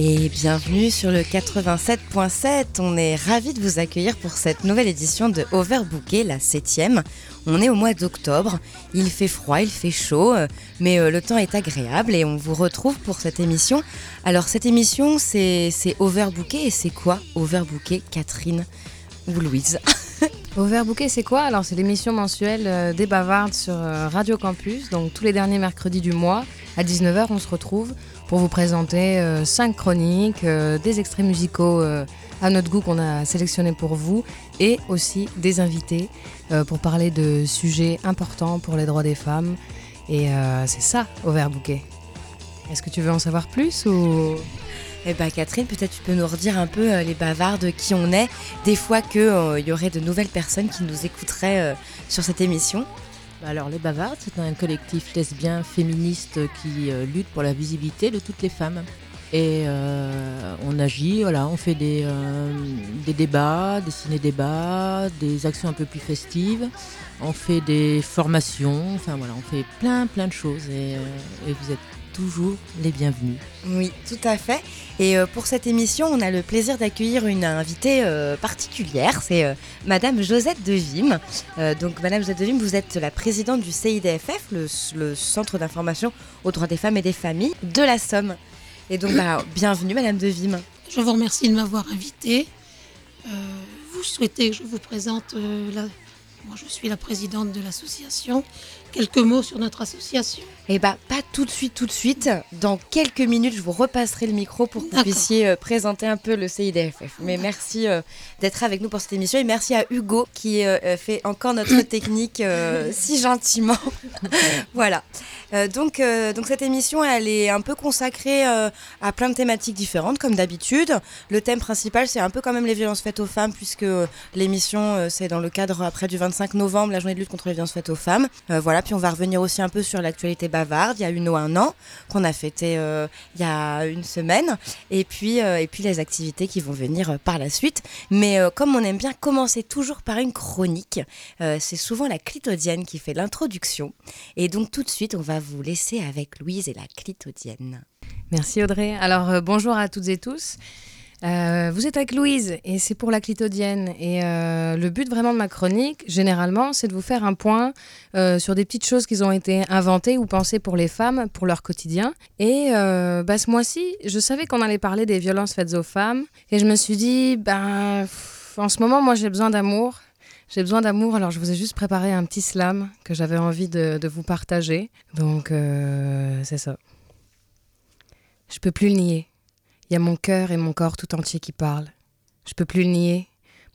Et bienvenue sur le 87.7. On est ravis de vous accueillir pour cette nouvelle édition de Overbooké, la septième. On est au mois d'octobre. Il fait froid, il fait chaud, euh, mais euh, le temps est agréable et on vous retrouve pour cette émission. Alors cette émission, c'est Overbooké et c'est quoi Overbooké, Catherine ou Louise? Overbooké, c'est quoi? Alors c'est l'émission mensuelle euh, des bavardes sur Radio Campus. Donc tous les derniers mercredis du mois à 19h, on se retrouve pour vous présenter euh, cinq chroniques, euh, des extraits musicaux euh, à notre goût qu'on a sélectionnés pour vous et aussi des invités pour parler de sujets importants pour les droits des femmes. Et c'est ça, Overbooké. Est-ce que tu veux en savoir plus ou... Eh bien Catherine, peut-être tu peux nous redire un peu les bavardes qui on est, des fois qu'il y aurait de nouvelles personnes qui nous écouteraient sur cette émission. Bah alors les Bavardes, c'est un collectif lesbien féministe qui euh, lutte pour la visibilité de toutes les femmes. Et euh, on agit, voilà, on fait des, euh, des débats, des ciné-débats, des actions un peu plus festives, on fait des formations, enfin voilà, on fait plein plein de choses et vous êtes toujours les bienvenus. Oui, tout à fait. Et euh, pour cette émission, on a le plaisir d'accueillir une invitée euh, particulière, c'est euh, Madame Josette de Vim. donc Madame Josette de Vim, vous êtes la présidente du CIDFF, le, Centre d'information aux droits des femmes et des familles de la Somme. Et donc, bah, bienvenue Madame de Vim. Je vous remercie de m'avoir invitée. vous souhaitez que je vous présente la... Moi, je suis la présidente de l'association quelques mots sur notre association Eh bien, pas tout de suite, tout de suite. Dans quelques minutes, je vous repasserai le micro pour que vous puissiez euh, présenter un peu le CIDFF. Mais merci euh, d'être avec nous pour cette émission et merci à Hugo qui euh, fait encore notre technique si gentiment. voilà. donc, donc, cette émission, elle est un peu consacrée à plein de thématiques différentes, comme d'habitude. Le thème principal, c'est un peu quand même les violences faites aux femmes, puisque l'émission, c'est dans le cadre après du 25 novembre, la journée de lutte contre les violences faites aux femmes. voilà puis on va revenir aussi un peu sur l'actualité Il y a une ou un an qu'on a fêté euh, il y a une semaine. Et puis, euh, et puis les activités qui vont venir euh, par la suite. Mais comme on aime bien commencer toujours par une chronique, c'est souvent la clitodienne qui fait l'introduction. Et donc tout de suite, on va vous laisser avec Louise et la clitodienne. Merci Audrey. Alors bonjour à toutes et tous. Euh, vous êtes avec Louise et c'est pour la clitodienne. Et euh, le but vraiment de ma chronique, généralement, c'est de vous faire un point euh, sur des petites choses qui ont été inventées ou pensées pour les femmes, pour leur quotidien. Et bah, ce mois-ci, je savais qu'on allait parler des violences faites aux femmes. Et je me suis dit, ben, en ce moment, moi, j'ai besoin d'amour. J'ai besoin d'amour, alors je vous ai juste préparé un petit slam que j'avais envie de, de, vous partager. Donc, c'est ça. Je peux plus le nier. Il y a mon cœur et mon corps tout entier qui parlent. Je peux plus le nier.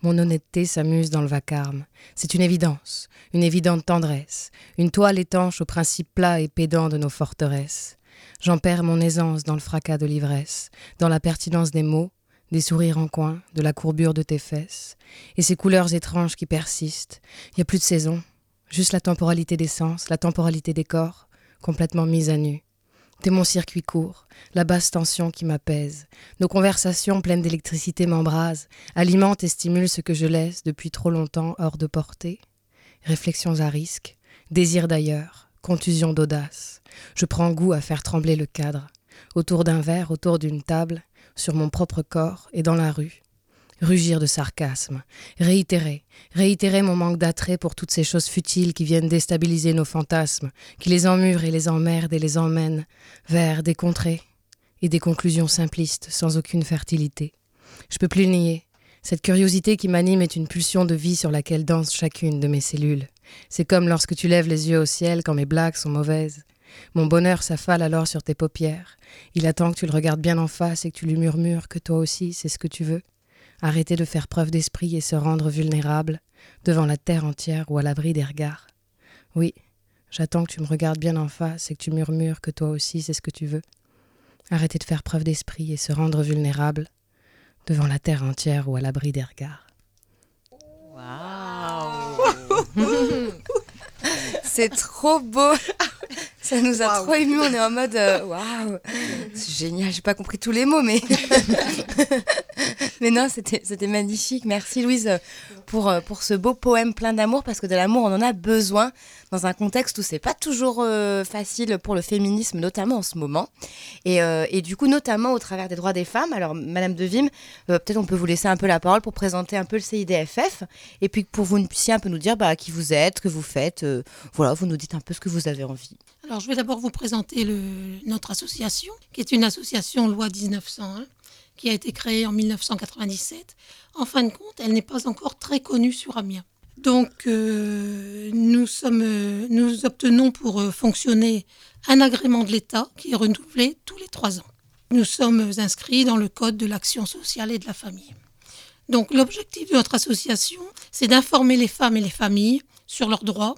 Mon honnêteté s'amuse dans le vacarme. C'est une évidence, une évidente tendresse, une toile étanche aux principes plats et pédants de nos forteresses. J'en perds mon aisance dans le fracas de l'ivresse, dans la pertinence des mots, des sourires en coin, de la courbure de tes fesses, et ces couleurs étranges qui persistent. Il n'y a plus de saison, juste la temporalité des sens, la temporalité des corps, complètement mise à nu. T'es mon circuit court, la basse tension qui m'apaise. Nos conversations pleines d'électricité m'embrasent, alimentent et stimulent ce que je laisse depuis trop longtemps hors de portée. Réflexions à risque, désir d'ailleurs, contusion d'audace. Je prends goût à faire trembler le cadre, autour d'un verre, autour d'une table, sur mon propre corps et dans la rue rugir de sarcasme, réitérer, réitérer mon manque d'attrait pour toutes ces choses futiles qui viennent déstabiliser nos fantasmes, qui les emmurent et les emmerdent et les emmènent vers des contrées et des conclusions simplistes sans aucune fertilité. Je peux plus le nier. Cette curiosité qui m'anime est une pulsion de vie sur laquelle danse chacune de mes cellules. C'est comme lorsque tu lèves les yeux au ciel quand mes blagues sont mauvaises. Mon bonheur s'affale alors sur tes paupières. Il attend que tu le regardes bien en face et que tu lui murmures que toi aussi c'est ce que tu veux arrêter de faire preuve d'esprit et se rendre vulnérable devant la terre entière ou à l'abri des regards. Oui, j'attends que tu me regardes bien en face et que tu murmures que toi aussi c'est ce que tu veux. Arrêter de faire preuve d'esprit et se rendre vulnérable devant la terre entière ou à l'abri des regards. Waouh C'est trop beau Ça nous a trop ému. On est en mode euh, waouh, c'est génial. J'ai pas compris tous les mots, mais mais non, c'était magnifique. Merci Louise pour euh, pour ce beau poème plein d'amour parce que de l'amour on en a besoin dans un contexte où c'est pas toujours euh, facile pour le féminisme, notamment en ce moment. Et, et, du coup, notamment au travers des droits des femmes. Alors, Madame de Vim, peut-être on peut vous laisser un peu la parole pour présenter un peu le CIDFF et puis pour vous puissiez un peu nous dire bah, qui vous êtes, que vous faites. voilà, vous nous dites un peu ce que vous avez envie. Alors, je vais d'abord vous présenter notre association, qui est une association loi 1901, qui a été créée en 1997. En fin de compte, elle n'est pas encore très connue sur Amiens. Donc, euh, euh, nous obtenons pour euh, fonctionner un agrément de l'État qui est renouvelé tous les trois ans. Nous sommes inscrits dans le Code de l'action sociale et de la famille. Donc, l'objectif de notre association, c'est d'informer les femmes et les familles sur leurs droits,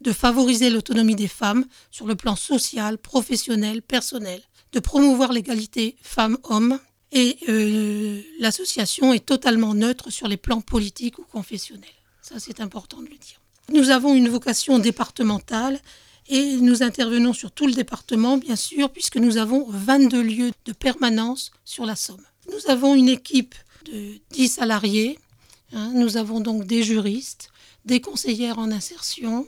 de favoriser l'autonomie des femmes sur le plan social, professionnel, personnel, de promouvoir l'égalité femmes-hommes. Et euh, l'association est totalement neutre sur les plans politiques ou confessionnels. Ça, c'est important de le dire. Nous avons une vocation départementale et nous intervenons sur tout le département, bien sûr, puisque nous avons 22 lieux de permanence sur la Somme. Nous avons une équipe de 10 salariés. Hein. nous avons donc des juristes, des conseillères en insertion,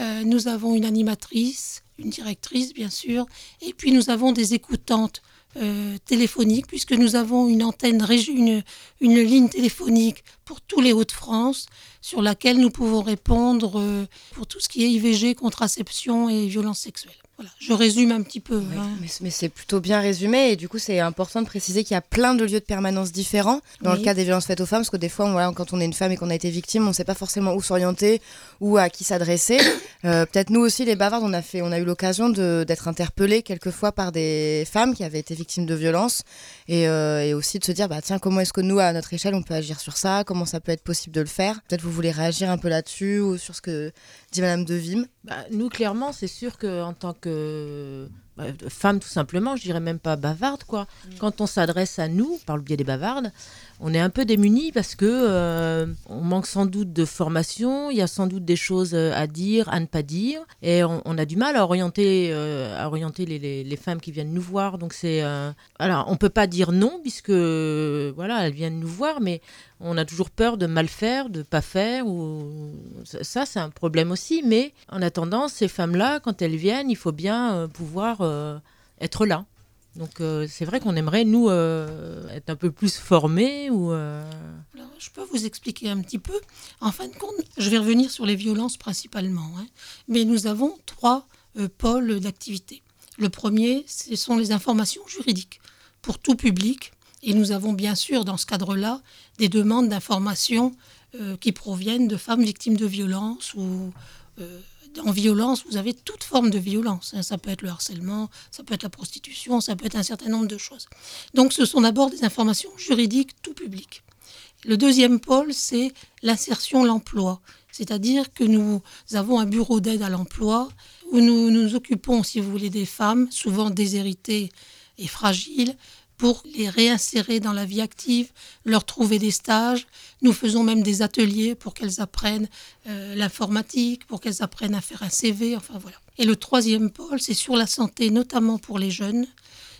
euh, nous avons une animatrice, une directrice bien sûr, et puis nous avons des écoutantes euh, téléphoniques, puisque nous avons une antenne, une, une ligne téléphonique pour tous les Hauts-de-France, sur laquelle nous pouvons répondre euh, pour tout ce qui est IVG, contraception et violences sexuelles. Voilà, je résume un petit peu. Hein. Mais, c'est plutôt bien résumé et du coup c'est important de préciser qu'il y a plein de lieux de permanence différents dans le cas des violences faites aux femmes parce que des fois voilà, quand on est une femme et qu'on a été victime on ne sait pas forcément où s'orienter ou à qui s'adresser. Euh, peut-être nous aussi les bavardes on a, fait, on a eu l'occasion d'être interpellés quelquefois par des femmes qui avaient été victimes de violences et, euh, et aussi de se dire bah, tiens comment est-ce que nous à notre échelle on peut agir sur ça, comment ça peut être possible de le faire. Peut-être vous voulez réagir un peu là-dessus ou sur ce que dit Madame De Vim. Bah, nous clairement c'est sûr qu'en tant que bah, femme tout simplement, je dirais même pas bavarde quoi. Mm. Quand on s'adresse à nous par le biais des bavardes, on est un peu démunis parce que euh, on manque sans doute de formation, il y a sans doute des choses euh, à dire, à ne pas dire, et on, a du mal à orienter, euh, à orienter les, femmes qui viennent nous voir. Donc c'est, alors on peut pas dire non puisque voilà elles viennent nous voir, mais on a toujours peur de mal faire, de pas faire, ou ça c'est un problème aussi. Mais en attendant, ces femmes-là, quand elles viennent, il faut bien pouvoir être là. Donc euh, c'est vrai qu'on aimerait, nous, euh, être un peu plus formés. Ou, euh, je peux vous expliquer un petit peu. En fin de compte, je vais revenir sur les violences principalement. Hein. Mais nous avons trois pôles d'activité. Le premier, ce sont les informations juridiques pour tout public. Et nous avons bien sûr, dans ce cadre-là, des demandes d'informations qui proviennent de femmes victimes de violences ou en violence, vous avez toute forme de violence. Hein. Ça peut être le harcèlement, ça peut être la prostitution, ça peut être un certain nombre de choses. Donc ce sont d'abord des informations juridiques tout public. Le deuxième pôle, c'est l'insertion, l'emploi. C'est-à-dire que nous avons un bureau d'aide à l'emploi où nous nous occupons, si vous voulez, des femmes, souvent déshéritées et fragiles, pour les réinsérer dans la vie active, leur trouver des stages. Nous faisons même des ateliers pour qu'elles apprennent euh, l'informatique, pour qu'elles apprennent à faire un CV, enfin voilà. Et le troisième pôle, c'est sur la santé, notamment pour les jeunes,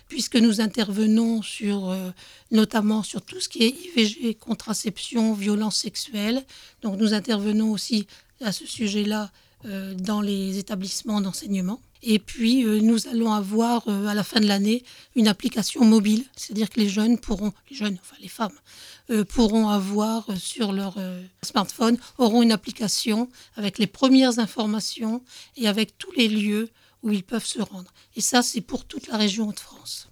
puisque nous intervenons sur, euh, notamment sur tout ce qui est IVG, contraception, violence sexuelle. Donc nous intervenons aussi à ce sujet-là euh, dans les établissements d'enseignement. Et puis, euh, nous allons avoir euh, à la fin de l'année une application mobile, c'est-à-dire que les jeunes pourront, les jeunes, enfin les femmes, pourront avoir sur leur smartphone, auront une application avec les premières informations et avec tous les lieux où ils peuvent se rendre. Et ça, c'est pour toute la région de France.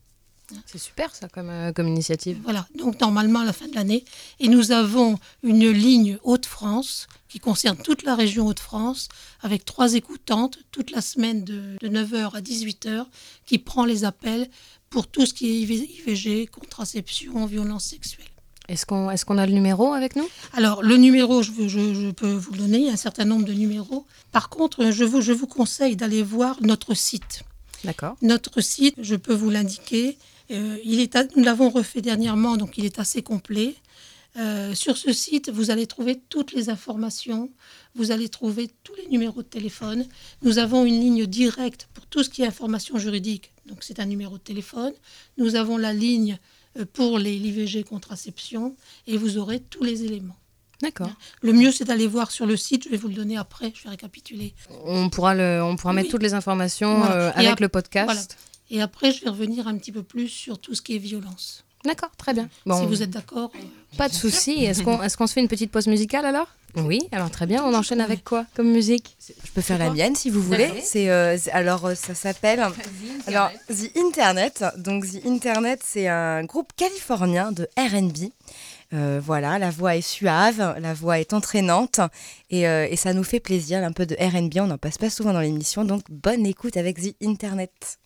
C'est super ça comme, comme initiative. Voilà, donc normalement à la fin de l'année. Et nous avons une ligne Hauts-de-France qui concerne toute la région Hauts-de-France, avec trois écoutantes toute la semaine de, 9h à 18h, qui prend les appels pour tout ce qui est IVG, contraception, violence sexuelle. Est-ce qu'on est qu'on a le numéro avec nous? Alors, le numéro, je, je, peux vous le donner, il y a un certain nombre de numéros. Par contre, je vous, je vous conseille d'aller voir notre site. D'accord. Notre site, je peux vous l'indiquer. Euh, il est nous l'avons refait dernièrement, donc il est assez complet. Euh, sur ce site, vous allez trouver toutes les informations, vous allez trouver tous les numéros de téléphone. Nous avons une ligne directe pour tout ce qui est information juridique, donc c'est un numéro de téléphone. Nous avons la ligne euh, pour les l'IVG contraception et vous aurez tous les éléments. D'accord. Le mieux, c'est d'aller voir sur le site. Je vais vous le donner après. Je vais récapituler. On pourra, le, on pourra mettre toutes les informations Voilà. euh, avec ap- le podcast. voilà. Et après, je vais revenir un petit peu plus sur tout ce qui est violence. D'accord, très bien. Bon, Si vous êtes d'accord. Pas de souci. Est-ce qu'on est qu'on se fait une petite pause musicale alors? Oui, alors très bien. On enchaîne avec quoi comme musique? Je peux faire la mienne si vous voulez. C'est euh, alors euh, ça s'appelle alors The Internet. Donc The Internet, c'est un groupe californien de R&B. Euh, voilà, la voix est suave, la voix est entraînante et, euh, et ça nous fait plaisir. Un peu de R&B, on n'en passe pas souvent dans l'émission, donc bonne écoute avec The Internet.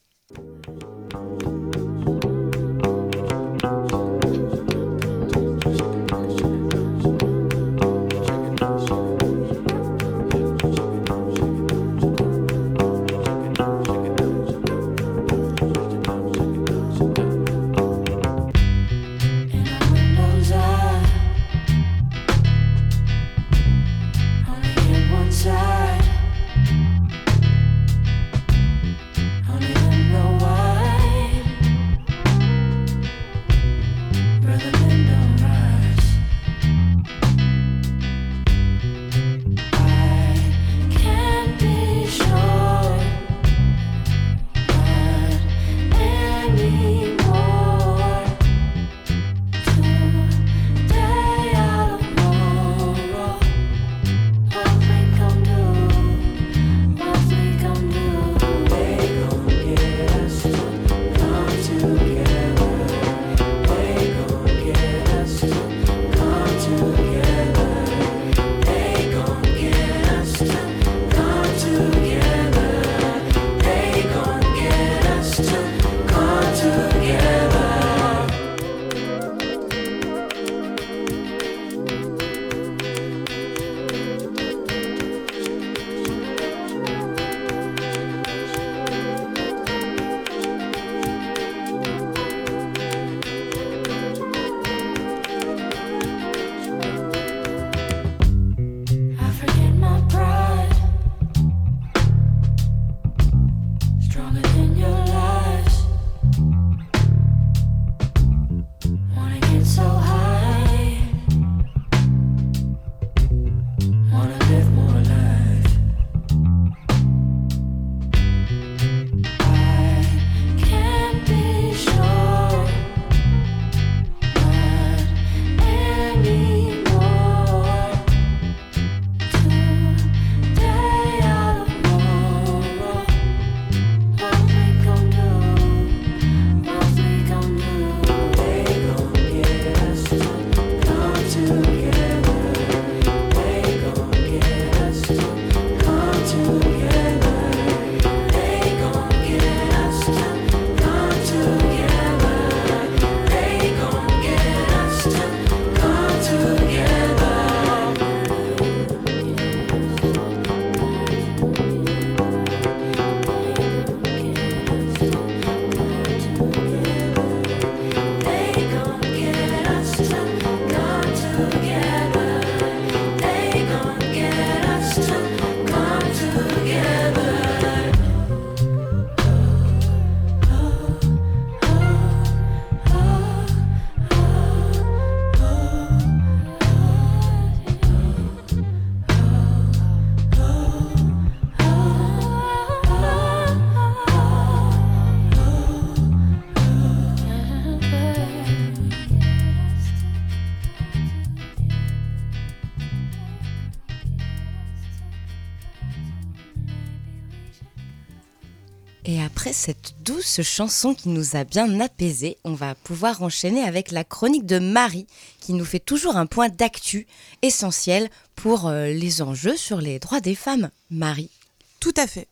Douce chanson qui nous a bien apaisés, on va pouvoir enchaîner avec la chronique de Marie qui nous fait toujours un point d'actu essentiel pour euh, les enjeux sur les droits des femmes. Marie. Tout à fait.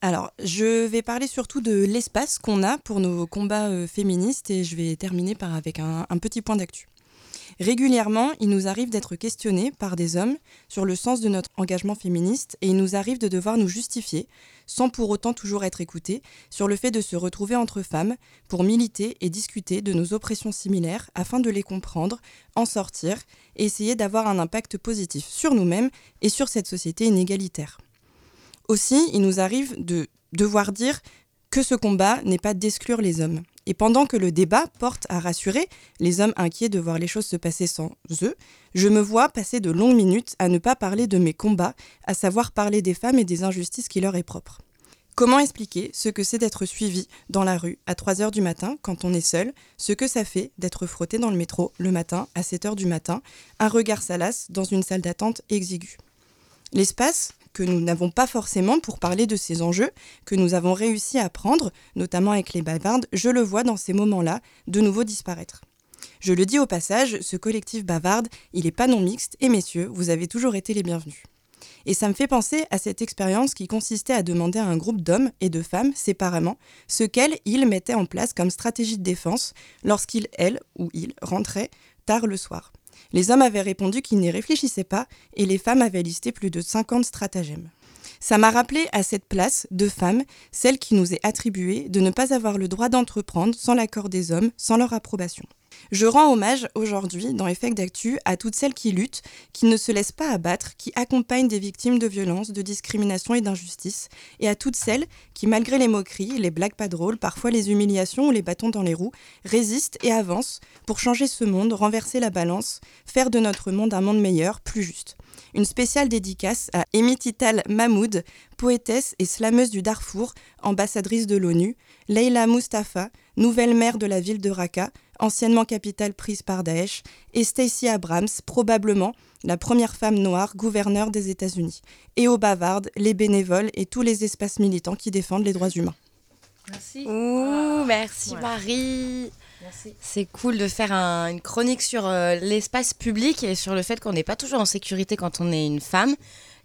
Alors, je vais parler surtout de l'espace qu'on a pour nos combats euh, féministes et je vais terminer par avec un, un petit point d'actu. Régulièrement, il nous arrive d'être questionnés par des hommes sur le sens de notre engagement féministe et il nous arrive de devoir nous justifier, sans pour autant toujours être écoutés, sur le fait de se retrouver entre femmes pour militer et discuter de nos oppressions similaires afin de les comprendre, en sortir et essayer d'avoir un impact positif sur nous-mêmes et sur cette société inégalitaire. Aussi, il nous arrive de devoir dire que ce combat n'est pas d'exclure les hommes. Et pendant que le débat porte à rassurer les hommes inquiets de voir les choses se passer sans eux, je me vois passer de longues minutes à ne pas parler de mes combats, à savoir parler des femmes et des injustices qui leur est propre. Comment expliquer ce que c'est d'être suivi dans la rue à 3 heures du matin quand on est seul, ce que ça fait d'être frotté dans le métro le matin à 7 heures du matin, un regard salace dans une salle d'attente exiguë? L'espace que nous n'avons pas forcément pour parler de ces enjeux, que nous avons réussi à prendre, notamment avec les bavardes, je le vois dans ces moments-là de nouveau disparaître. Je le dis au passage, ce collectif bavarde, il n'est pas non mixte, et messieurs, vous avez toujours été les bienvenus. Et ça me fait penser à cette expérience qui consistait à demander à un groupe d'hommes et de femmes séparément ce qu'elles, ils mettaient en place comme stratégie de défense lorsqu'ils, elles ou ils rentraient tard le soir. Les hommes avaient répondu qu'ils n'y réfléchissaient pas et les femmes avaient listé plus de 50 stratagèmes. Ça m'a rappelé à cette place de femmes, celle qui nous est attribuée de ne pas avoir le droit d'entreprendre sans l'accord des hommes, sans leur approbation. Je rends hommage aujourd'hui, dans Effect d'Actu, à toutes celles qui luttent, qui ne se laissent pas abattre, qui accompagnent des victimes de violences, de discrimination et d'injustice, et à toutes celles qui, malgré les moqueries, les blagues pas drôles, parfois les humiliations ou les bâtons dans les roues, résistent et avancent pour changer ce monde, renverser la balance, faire de notre monde un monde meilleur, plus juste. Une spéciale dédicace à Emitital Mahmoud, poétesse et slameuse du Darfour, ambassadrice de l'ONU, Leila Mustafa, nouvelle maire de la ville de Raqqa, anciennement capitale prise par Daesh, et Stacey Abrams, probablement la première femme noire gouverneure des États-Unis, et aux bavardes, les bénévoles et tous les espaces militants qui défendent les droits humains. Merci. Ouh, merci Voilà. Marie. Merci. C'est cool de faire un- une chronique sur euh, l'espace public et sur le fait qu'on n'est pas toujours en sécurité quand on est une femme.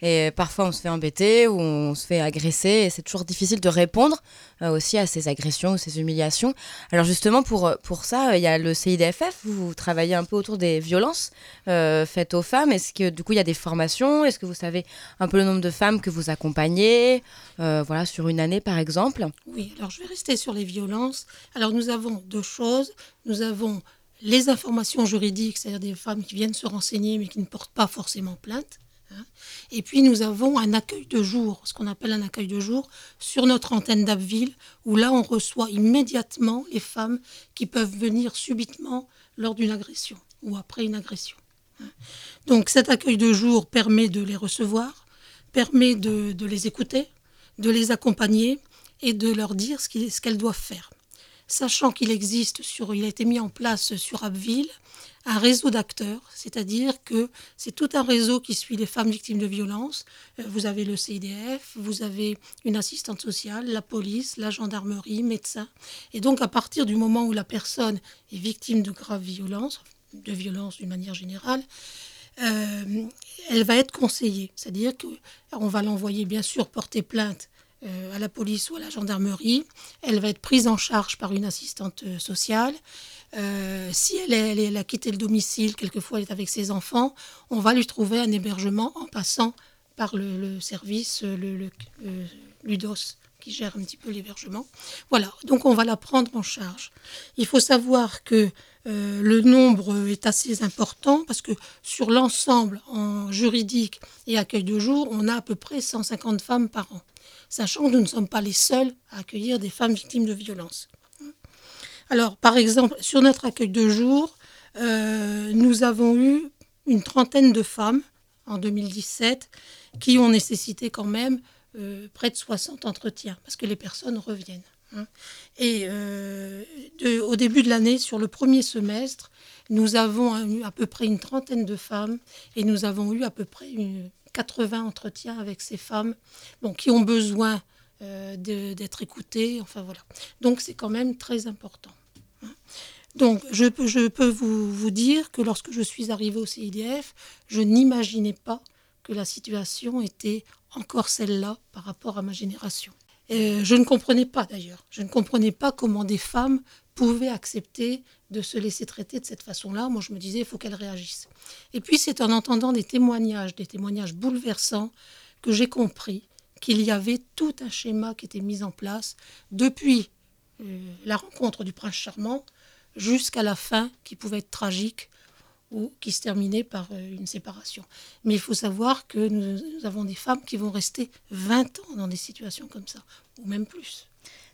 Et parfois on se fait embêter ou on se fait agresser et c'est toujours difficile de répondre euh, aussi à ces agressions ou ces humiliations. Alors justement pour, pour ça, il y a le CIDFF, vous travaillez un peu autour des violences euh, faites aux femmes. Est-ce que du coup il y a des formations? Est-ce que vous savez un peu le nombre de femmes que vous accompagnez euh, Voilà, sur une année par exemple? Oui, alors je vais rester sur les violences. Alors nous avons deux choses. Nous avons les informations juridiques, c'est-à-dire des femmes qui viennent se renseigner mais qui ne portent pas forcément plainte. Hein. Et puis nous avons un accueil de jour, ce qu'on appelle un accueil de jour, sur notre antenne d'Abbeville, où là on reçoit immédiatement les femmes qui peuvent venir subitement lors d'une agression ou après une agression. hein. Donc cet accueil de jour permet de les recevoir, permet de, les écouter, de les accompagner et de leur dire ce qu'elles doivent faire. Sachant qu'il existe sur, il a été mis en place sur Abbeville un réseau d'acteurs, c'est-à-dire que c'est tout un réseau qui suit les femmes victimes de violences. Euh, Vous avez le CIDF, vous avez une assistante sociale, la police, la gendarmerie, médecins. Et donc à partir du moment où la personne est victime de graves violences, de violences d'une manière générale, euh, elle va être conseillée. C'est-à-dire qu'on va l'envoyer, bien sûr, porter plainte euh, à la police ou à la gendarmerie. Elle va être prise en charge par une assistante sociale. Euh, si elle, est- elle a quitté le domicile, quelquefois elle est avec ses enfants, on va lui trouver un hébergement en passant par le, service, le Ludos, qui gère un petit peu l'hébergement. Voilà, donc on va la prendre en charge. Il faut savoir que euh, le nombre est assez important parce que sur l'ensemble en juridique et accueil de jour, on a à peu près 150 femmes par an, sachant que nous ne sommes pas les seuls à accueillir des femmes victimes de violences. Alors, par exemple, sur notre accueil de jour, euh, nous avons eu une trentaine de femmes en 2017 qui ont nécessité quand même euh, près de 60 entretiens parce que les personnes reviennent. hein. Et euh, au début de l'année, sur le premier semestre, nous avons eu à peu près une trentaine de femmes et nous avons eu à peu près une- 80 entretiens avec ces femmes qui ont besoin d'être écoutées. Enfin voilà. Donc c'est quand même très important. Donc je, peux- je peux vous, vous dire que lorsque je suis arrivée au CIDF, je n'imaginais pas que la situation était encore celle-là par rapport à ma génération. Euh, je ne comprenais pas d'ailleurs. Je ne comprenais pas comment des femmes pouvaient accepter de se laisser traiter de cette façon-là. Moi, je me disais, il faut qu'elles réagissent. Et puis, c'est en entendant des témoignages, des témoignages bouleversants, que j'ai compris qu'il y avait tout un schéma qui était mis en place depuis la rencontre du prince charmant jusqu'à la fin qui pouvait être tragique ou qui se terminait par euh, une séparation. Mais il faut savoir que nous, nous avons des femmes qui vont rester 20 ans dans des situations comme ça, ou même plus.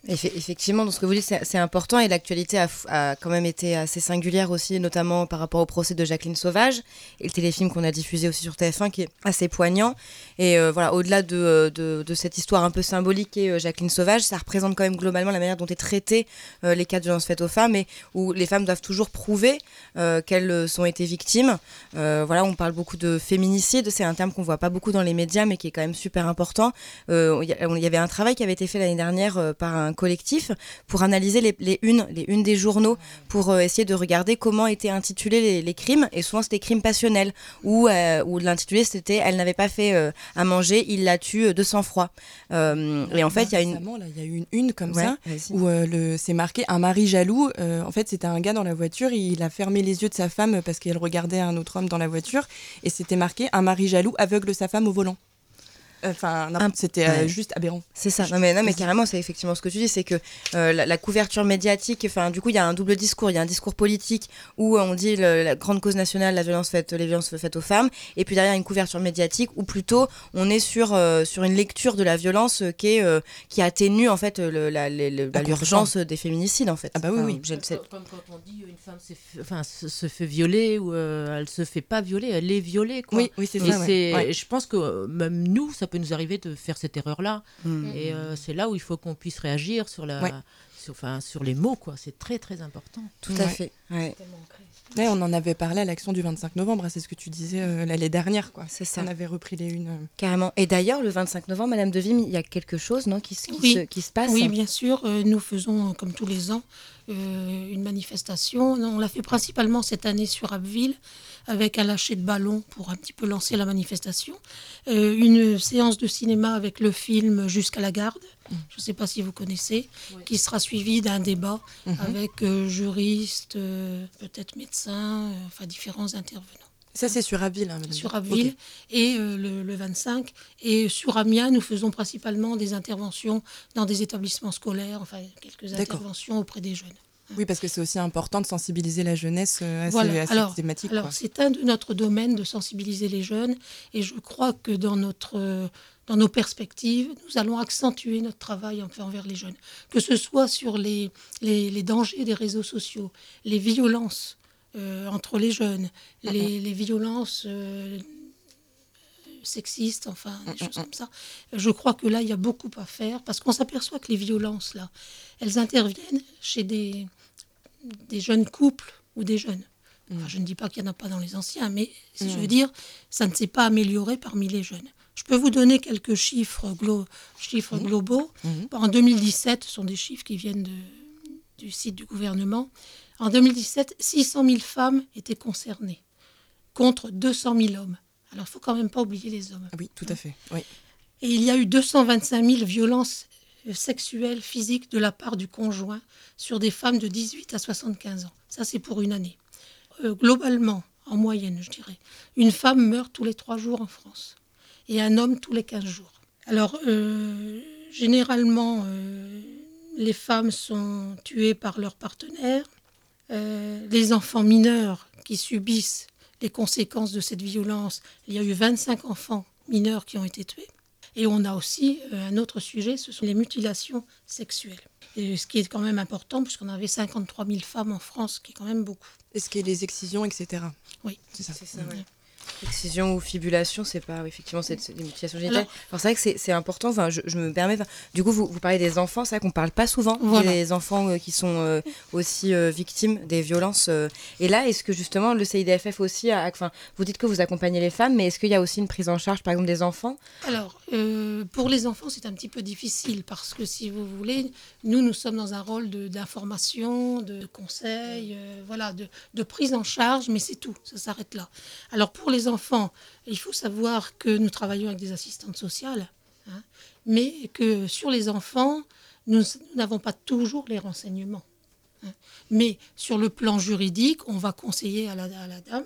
Effe- Effectivement, donc ce que vous dites, c'est important et l'actualité a, quand même été assez singulière aussi, notamment par rapport au procès de Jacqueline Sauvage et le téléfilm qu'on a diffusé aussi sur TF1 qui est assez poignant. Et euh, voilà, au-delà de, euh, de, de cette histoire un peu symbolique qu'est euh, Jacqueline Sauvage, ça représente quand même globalement la manière dont est traité les cas de violences faites aux femmes et où les femmes doivent toujours prouver qu'elles ont été victimes. Voilà, on parle beaucoup de féminicide, c'est un terme qu'on voit pas beaucoup dans les médias mais qui est quand même super important. Il y, y avait un travail qui avait été fait l'année dernière par un collectif pour analyser les, les unes, les unes des journaux, pour euh, essayer de regarder comment étaient intitulés les, les crimes. Et souvent, c'était crimes passionnels, où, euh, où l'intitulé, c'était Elle n'avait pas fait euh, à manger, il l'a tue de sang-froid. Et en fait, il y a une. Récemment, là, il y a eu une une comme Ouais, ça où le c'est marqué un mari jaloux. En fait, c'était un gars dans la voiture, il a fermé les yeux de sa femme parce qu'elle regardait un autre homme dans la voiture et c'était marqué un mari jaloux aveugle sa femme au volant. Enfin, non, c'était euh, ouais. juste aberrant. C'est ça. Non mais, non, mais carrément, c'est effectivement ce que tu dis, c'est que euh, la, la couverture médiatique, enfin, du coup, il y a un double discours. Il y a un discours politique où on dit le- la grande cause nationale, la violence faite, les violences faites aux femmes, et puis derrière une couverture médiatique où plutôt on est sur euh, sur une lecture de la violence euh, qui est euh, qui atténue en fait le- la- les- le- bah, Ah, l'urgence des féminicides en fait. Ah bah oui, Enfin, oui. Comme quand on dit une femme s'est fait- enfin, se, se fait violer ou euh, elle se fait pas violer, elle est violée. Quoi. Oui, oui, c'est Et ça. ouais. c'est- Ouais. Je pense que euh, même nous, ça peut nous arriver de faire cette erreur-là. Mm. Et euh, c'est là où il faut qu'on puisse réagir sur, la, Ouais. sur, enfin, sur les mots. quoi. C'est très, très important. Tout à Ouais. fait. Ouais. Ouais, on en avait parlé à l'action du 25 novembre, c'est ce que tu disais euh, l'année dernière. quoi. C'est ça. On avait repris les unes. euh. Carrément. Et d'ailleurs, le 25 novembre, Madame de Vim, il y a quelque chose, non, qui, se- qui Oui. se, qui se passe? Oui, bien sûr, euh, nous faisons, comme tous les ans, euh, une manifestation. On l'a fait principalement cette année sur Abbeville, avec un lâcher de ballon pour un petit peu lancer la manifestation. Euh, une séance de cinéma avec le film Jusqu'à la garde, je ne sais pas si vous connaissez, qui sera suivi d'un débat Mhm. avec euh, juristes, peut-être médecins, enfin différents intervenants Ça, c'est sur Abbeville. hein, sur Abbeville et euh, le, le 25. Et sur Amiens, nous faisons principalement des interventions dans des établissements scolaires, enfin quelques interventions auprès des jeunes. Oui, parce que c'est aussi important de sensibiliser la jeunesse euh, à, ces- cette thématique. Alors c'est un de notre domaine de sensibiliser les jeunes et je crois que dans notre dans nos perspectives, nous allons accentuer notre travail en- envers les jeunes, que ce soit sur les, les, les dangers des réseaux sociaux, les violences entre les jeunes, les, les violences euh, sexistes, enfin des choses comme ça. Je crois que là, il y a beaucoup à faire parce qu'on s'aperçoit que les violences, là, elles interviennent chez des, des jeunes couples ou des jeunes. Enfin, je ne dis pas qu'il n'y en a pas dans les anciens, mais si je veux dire, ça ne s'est pas amélioré parmi les jeunes. Je peux vous donner quelques chiffres, glo- chiffres globaux. Mhm. En 2017, ce sont des chiffres qui viennent de- du site du gouvernement. En 2017, 600 000 femmes étaient concernées, contre 200 000 hommes. Alors, il faut quand même pas oublier les hommes. Ah oui, tout à fait. Oui. Et il y a eu 225 000 violences euh, sexuelles, physiques de la part du conjoint sur des femmes de 18 à 75 ans. Ça, c'est pour une année. Euh, globalement, en moyenne, je dirais, une femme meurt tous les trois jours en France et un homme tous les 15 jours. Alors, euh, généralement, euh, les femmes sont tuées par leur partenaire. Euh, les enfants mineurs qui subissent les conséquences de cette violence, il y a eu 25 enfants mineurs qui ont été tués. Et on a aussi euh, un autre sujet, ce sont les mutilations sexuelles. Et ce qui est quand même important, puisqu'on avait 53 000 femmes en France, ce qui est quand même beaucoup. Est-ce qu'il y a les excisions, etc. Oui. C'est ça. C'est ça, ouais. Excision ou fibulation, c'est pas effectivement des mutilations génitales. Alors- Alors, c'est vrai que c'est- important. Enfin, je, je me permets. du coup, vous, vous parlez des enfants. C'est vrai qu'on parle pas souvent Voilà. des enfants euh, qui sont euh, aussi euh, victimes des violences. Et là, est-ce que justement le CIDFF aussi, a- enfin, vous dites que vous accompagnez les femmes, mais est-ce qu'il y a aussi une prise en charge, par exemple, des enfants? Alors, pour les enfants, c'est un petit peu difficile parce que si vous voulez, nous, nous sommes dans un rôle d'information, de, conseil, voilà, de, de prise en charge, mais c'est tout, ça s'arrête là. Alors, pour les enfants, il faut savoir que nous travaillons avec des assistantes sociales. hein, mais que sur les enfants, nous n'avons pas toujours les renseignements. hein. Mais sur le plan juridique, on va conseiller à la, dame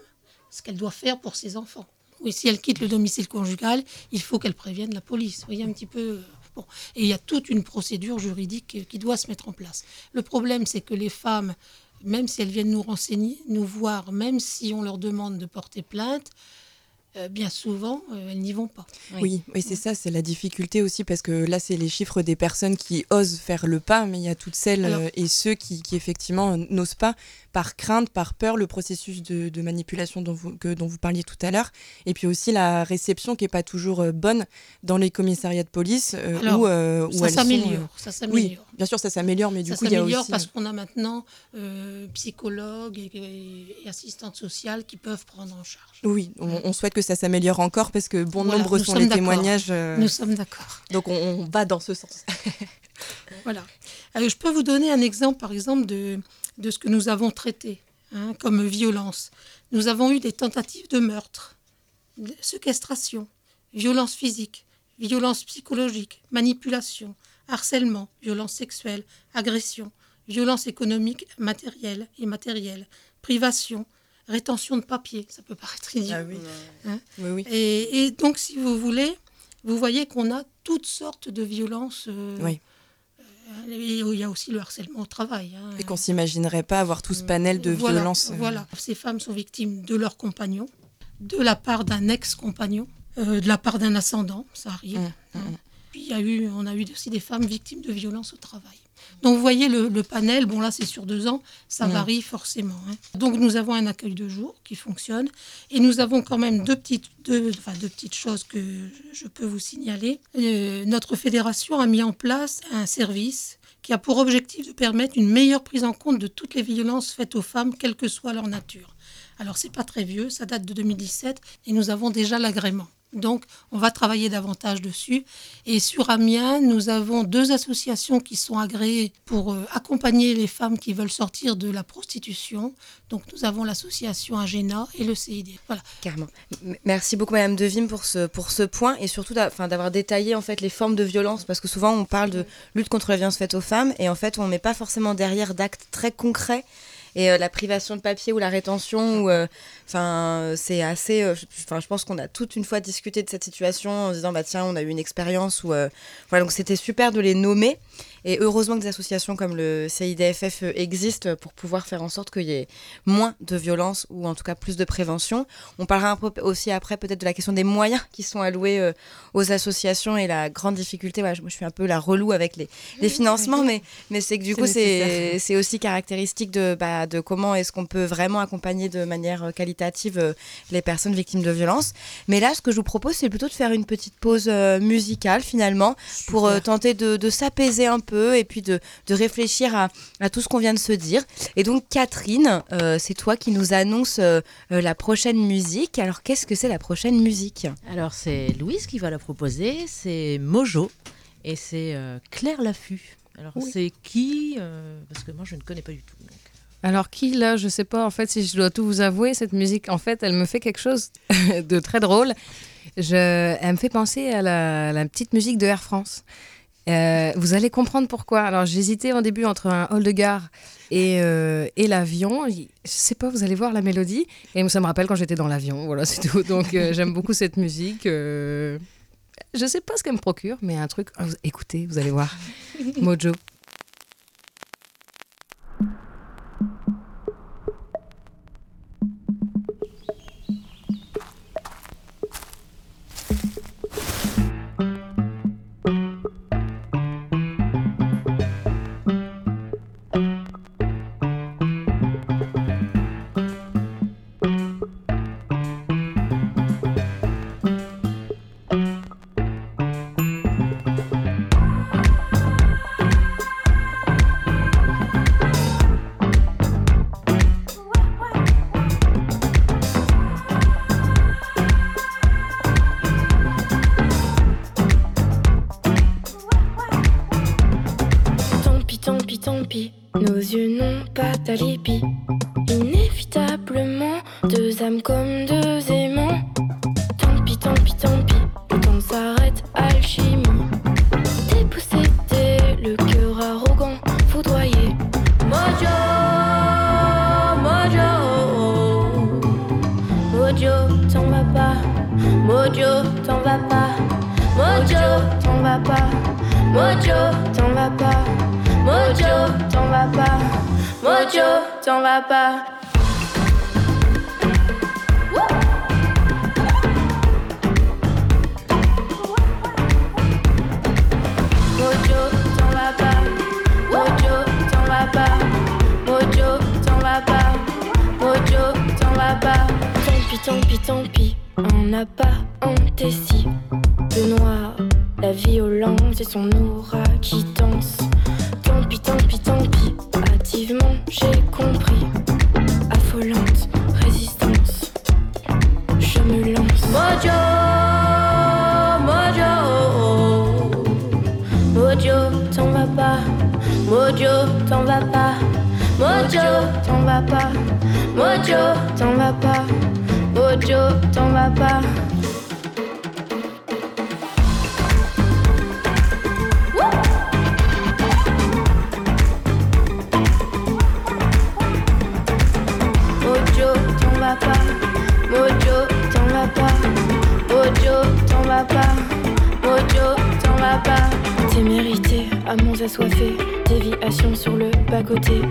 ce qu'elle doit faire pour ses enfants. Oui, si elle quitte le domicile conjugal, il faut qu'elle prévienne la police. Vous voyez un petit peu. euh, Bon. Et il y a toute une procédure juridique qui doit se mettre en place. Le problème, c'est que les femmes, même si elles viennent nous renseigner, nous voir, même si on leur demande de porter plainte, euh, bien souvent, euh, elles n'y vont pas. Oui, oui c'est ça, c'est la difficulté aussi parce que là, c'est les chiffres des personnes qui osent faire le pas, mais il y a toutes celles Alors- euh, et ceux qui, qui effectivement n'osent pas par crainte, par peur, le processus de, de manipulation dont vous, que, dont vous parliez tout à l'heure, et puis aussi la réception qui est pas toujours euh, bonne dans les commissariats de police euh, Alors, où, euh, où Ça s'améliore. Ça euh, s'améliore. Oui, bien sûr, ça s'améliore, mais du ça coup, il y a s'améliore aussi. parce qu'on a maintenant psychologues et, et- assistantes sociales qui peuvent prendre en charge. Oui, on, on souhaite que ça s'améliore encore parce que bon Voilà, nombre sont les témoignages, Nous sommes d'accord. donc on, on va dans ce sens. Voilà. Je peux vous donner un exemple, par exemple, de, de ce que nous avons traité hein, comme violence. Nous avons eu des tentatives de meurtre, de séquestration, violence physique, violence psychologique, manipulation, harcèlement, violence sexuelle, agression, violence économique, matérielle et matérielle, privation, rétention de papier. Ça peut paraître idiot. Ah oui. Hein oui, oui. Et, et donc, si vous voulez, vous voyez qu'on a toutes sortes de violences. euh, Euh, il y a aussi le harcèlement au travail. hein. Et qu'on s'imaginerait pas avoir tout ce panel de Voilà, violences. euh, Voilà, ces femmes sont victimes de leur compagnon, de la part d'un ex-compagnon, euh, de la part d'un ascendant, ça arrive. Mm, hein. Puis il y a eu, on a eu aussi des femmes victimes de violences au travail. Donc vous voyez le, le panel, bon là c'est sur deux ans, ça varie forcément. hein. Donc nous avons un accueil de jour qui fonctionne et nous avons quand même deux petites, deux, enfin, deux petites choses que je- je peux vous signaler. Euh, notre fédération a mis en place un service qui a pour objectif de permettre une meilleure prise en compte de toutes les violences faites aux femmes, quelle que soit leur nature. Alors c'est pas très vieux, ça date de 2017 et nous avons déjà l'agrément. Donc on va travailler davantage dessus. Et sur Amiens, nous avons deux associations qui sont agréées pour euh, accompagner les femmes qui veulent sortir de la prostitution. Donc nous avons l'association Agena et le CID. Voilà. Carrément. Merci beaucoup Madame Devim pour ce, pour ce point et surtout d'avoir détaillé en fait les formes de violence parce que souvent on parle de lutte contre la violence faite aux femmes et en fait on met pas forcément derrière d'actes très concrets et euh, la privation de papier ou la rétention ou euh, enfin c'est assez euh, je- enfin je pense qu'on a toute une fois discuté de cette situation en se disant bah tiens on a eu une expérience où euh, voilà donc c'était super de les nommer et heureusement que des associations comme le CIDFF euh, existent pour pouvoir faire en sorte qu'il y ait moins de violence ou en tout cas plus de prévention. On parlera un peu aussi après peut-être de la question des moyens qui sont alloués euh, aux associations et la grande difficulté. Je- moi je suis un peu la relou avec les, les financements, mais, mais c'est que du coup c'est aussi caractéristique de, bah, de comment est-ce qu'on peut vraiment accompagner de manière qualitative euh, les personnes victimes de violences. Mais là, ce que je vous propose, c'est plutôt de faire une petite pause euh, musicale finalement pour euh, tenter de, de s'apaiser un peu et puis de, de réfléchir à, à tout ce qu'on vient de se dire. Et donc Catherine, c'est toi qui nous annonce la prochaine musique. Alors qu'est-ce que c'est la prochaine musique? Alors c'est Louise qui va la proposer, c'est Mojo et c'est euh, Claire Laffut. Alors c'est qui euh, Parce que moi je ne connais pas du tout. donc. Alors qui là, je sais pas en fait si je dois tout vous avouer, cette musique en fait elle me fait quelque chose de très drôle. Je, elle me fait penser à la, petite musique de Air France. Euh, vous allez comprendre pourquoi. Alors j'hésitais au début entre un hall de gare et, euh, et l'avion. Je sais pas, vous allez voir la mélodie. Et ça me rappelle quand j'étais dans l'avion. Voilà, c'est tout. Donc euh, j'aime beaucoup cette musique. je sais pas ce qu'elle me procure, mais un truc. écoutez, vous allez voir. Mojo. Nos yeux n'ont pas d'alibi. Inévitablement, deux âmes comme deux aimants. Tant pis, tant pis, tant pis. Le temps s'arrête, alchimie. Dépossédé, le cœur arrogant, foudroyé. Mojo, mojo, mojo, t'en vas pas. Mojo, t'en vas pas. Mojo, t'en vas pas. Mojo. Mojo, t'en vas pas. Mojo, t'en vas pas. tant pis, tant pis, on n'a pas honte si. Le noir, la violence et son aura qui vas. Mojo, t'en vas pas. Mojo, t'en vas pas. Mojo, t'en vas pas. Mojo, t'en vas pas. Mojo, t'en vas pas. Mojo, t'en vas pas. T'es mérité, amants assoiffés, déviation sur le bas-côté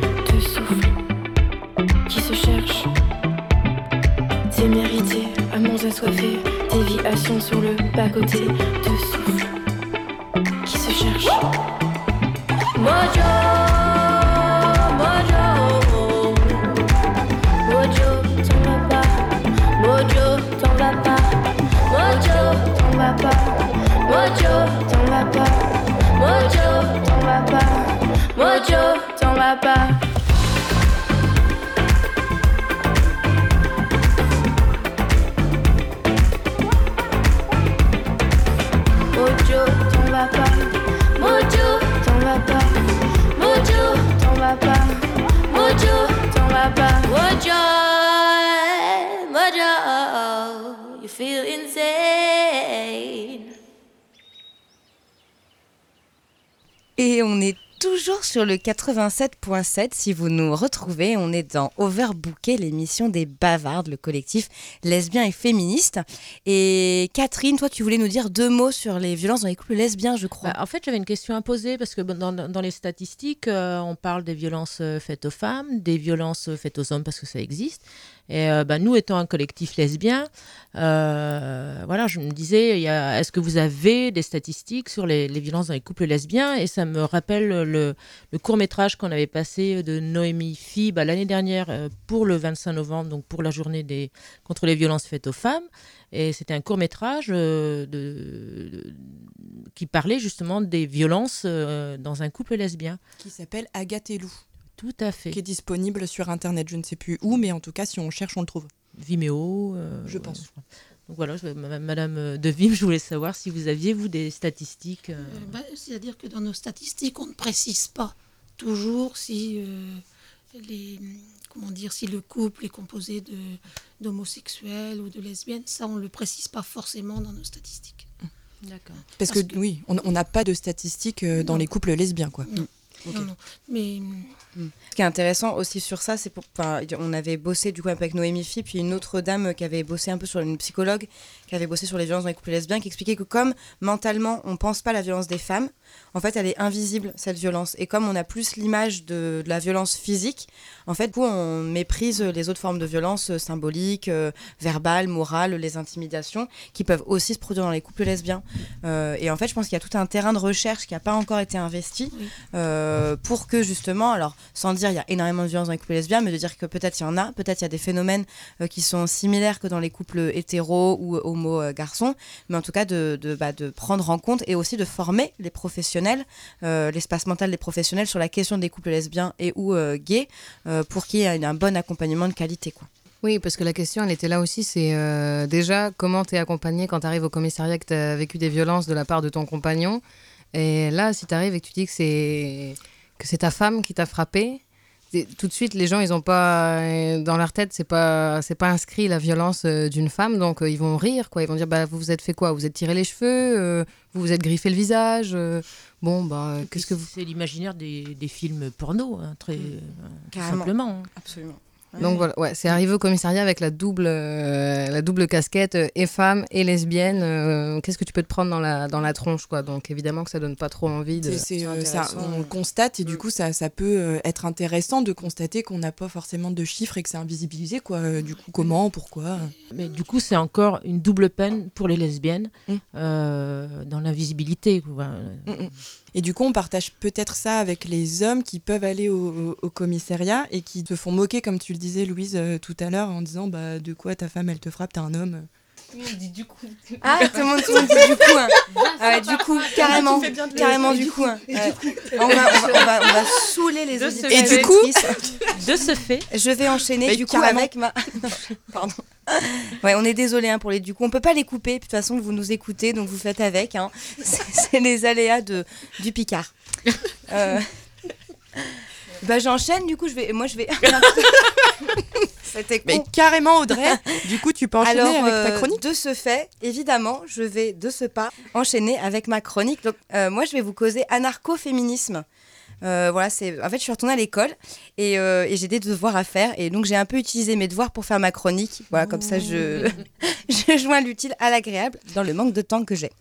déviation sur le bas-côté de souffle qui se cherche. Mojo, Mojo, Mojo, t'en vas pas. Mojo, t'en vas pas. Mojo, t'en vas pas. Mojo, t'en vas pas. Mojo, t'en vas pas. Mojo, t'en vas pas. On est toujours sur le 87.7. Si vous nous retrouvez, on est dans Overbooké, l'émission des bavardes, le collectif lesbien et féministe. Et Catherine, toi, tu voulais nous dire deux mots sur les violences dans les couples lesbiens, je crois. Bah, en fait, j'avais une question à poser parce que dans les statistiques, euh, on parle des violences euh, faites aux femmes, des violences euh, faites aux hommes parce que ça existe. Et euh, bah, nous, étant un collectif lesbien, euh, voilà, je me disais, est-ce que vous avez des statistiques sur les, violences dans les couples lesbiens? Et ça me rappelle le, court métrage qu'on avait passé de Noémie Fib bah, l'année dernière euh, pour le 25 novembre, donc pour la journée des, contre les violences faites aux femmes. Et c'était un court métrage qui parlait justement des violences dans un couple lesbien. Qui s'appelle Agathe et Lou, Tout à fait. qui est disponible sur internet. Je ne sais plus où, mais en tout cas, si on cherche, on le trouve. Vimeo. euh, Je pense. Donc voilà, je- ma- Madame De Vim, je voulais savoir si vous aviez, vous, des statistiques. euh, Euh, bah, C'est-à-dire que dans nos statistiques, on ne précise pas toujours si, euh, les, comment dire, si le couple est composé de- d'homosexuels ou de lesbiennes. Ça, on ne le précise pas forcément dans nos statistiques. D'accord. Parce, Parce que, que- oui, on n'a pas de statistiques euh, dans Non. les couples lesbiens, quoi. Non. Ok. Non, non. Mais Ce qui est intéressant aussi sur ça, c'est pour, enfin, on avait bossé du coup avec Noémie Phi, puis une autre dame qui avait bossé un peu sur une psychologue, qui avait bossé sur les violences dans les couples lesbiens, qui expliquait que comme mentalement on pense pas à la violence des femmes, en fait elle est invisible cette violence. Et comme on a plus l'image de, de la violence physique, en fait du coup on méprise les autres formes de violence euh, symboliques, euh, verbales, morales, les intimidations, qui peuvent aussi se produire dans les couples lesbiens. Euh, et en fait je pense qu'il y a tout un terrain de recherche qui n'a pas encore été investi Oui. euh, pour que justement, alors sans dire il y a énormément de violence dans les couples lesbiens, mais de dire que peut-être il y en a, peut-être il y a des phénomènes euh, qui sont similaires que dans les couples hétéros ou homo-garçons, mais en tout cas de, bah, de prendre en compte et aussi de former les professionnels, euh, l'espace mental des professionnels sur la question des couples lesbiens et ou euh, gays, euh, pour qu'il y ait un, bon accompagnement de qualité. Quoi. Oui, parce que la question, elle était là aussi, c'est euh, déjà comment t'es accompagné quand t'arrives au commissariat que t'as vécu des violences de la part de ton compagnon? Et là, si t'arrives et que tu dis que c'est que c'est ta femme qui t'a frappé, tout de suite, les gens, ils ont pas euh, dans leur tête, c'est pas c'est pas inscrit la violence euh, d'une femme, donc euh, ils vont rire, quoi. Ils vont dire, bah vous vous êtes fait quoi? Vous vous êtes tiré les cheveux euh, Vous vous êtes griffé le visage euh, Bon, bah qu'est-ce que vous C'est l'imaginaire des, des films porno, hein, très euh, Carrément. simplement. hein. Absolument. Donc voilà, ouais, c'est arrivé au commissariat avec la double, euh, la double casquette euh, et femme et lesbienne. euh, Qu'est-ce que tu peux te prendre dans la, dans la tronche, quoi? Donc évidemment que ça donne pas trop envie de. Euh, ça, on ouais. constate et du Mm. coup ça, ça peut être intéressant de constater qu'on n'a pas forcément de chiffres et que c'est invisibilisé quoi. Du coup comment, pourquoi? Mais du coup, c'est encore une double peine pour les lesbiennes Mm. euh, dans l'invisibilité. Et du coup on partage peut-être ça avec les hommes qui peuvent aller au, commissariat et qui se font moquer comme tu le disais Louise euh, tout à l'heure en disant bah de quoi ta femme elle te frappe, t'es un homme. Ah, tout le monde, tout le monde dit du coup. hein. Ah ouais, du coup, carrément, le- carrément du du coup. hein. Ouais. On, va, on, va, on, va, on va saouler les auditeurs. Et du coup-. De ce fait, Je vais enchaîner Mais du coup carrément. avec ma. Pardon. Ouais, on est désolé hein, pour les du coup. On peut pas les couper. De toute façon, vous nous écoutez, donc vous faites avec. Hein. C'est c'est les aléas de du Picard. Euh, Bah j'enchaîne. Du coup, je vais. Moi, je vais. C'était con. Mais carrément Audrey, du coup tu peux enchaîner Alors, avec ta euh, chronique. de ce fait, évidemment, je vais de ce pas enchaîner avec ma chronique. Donc, euh, moi, je vais vous causer anarcho-féminisme. Euh, voilà, c'est. En fait, je suis retournée à l'école et, euh, et j'ai des devoirs à faire et donc j'ai un peu utilisé mes devoirs pour faire ma chronique. Voilà, comme ça, je je joins l'utile à l'agréable dans le manque de temps que j'ai.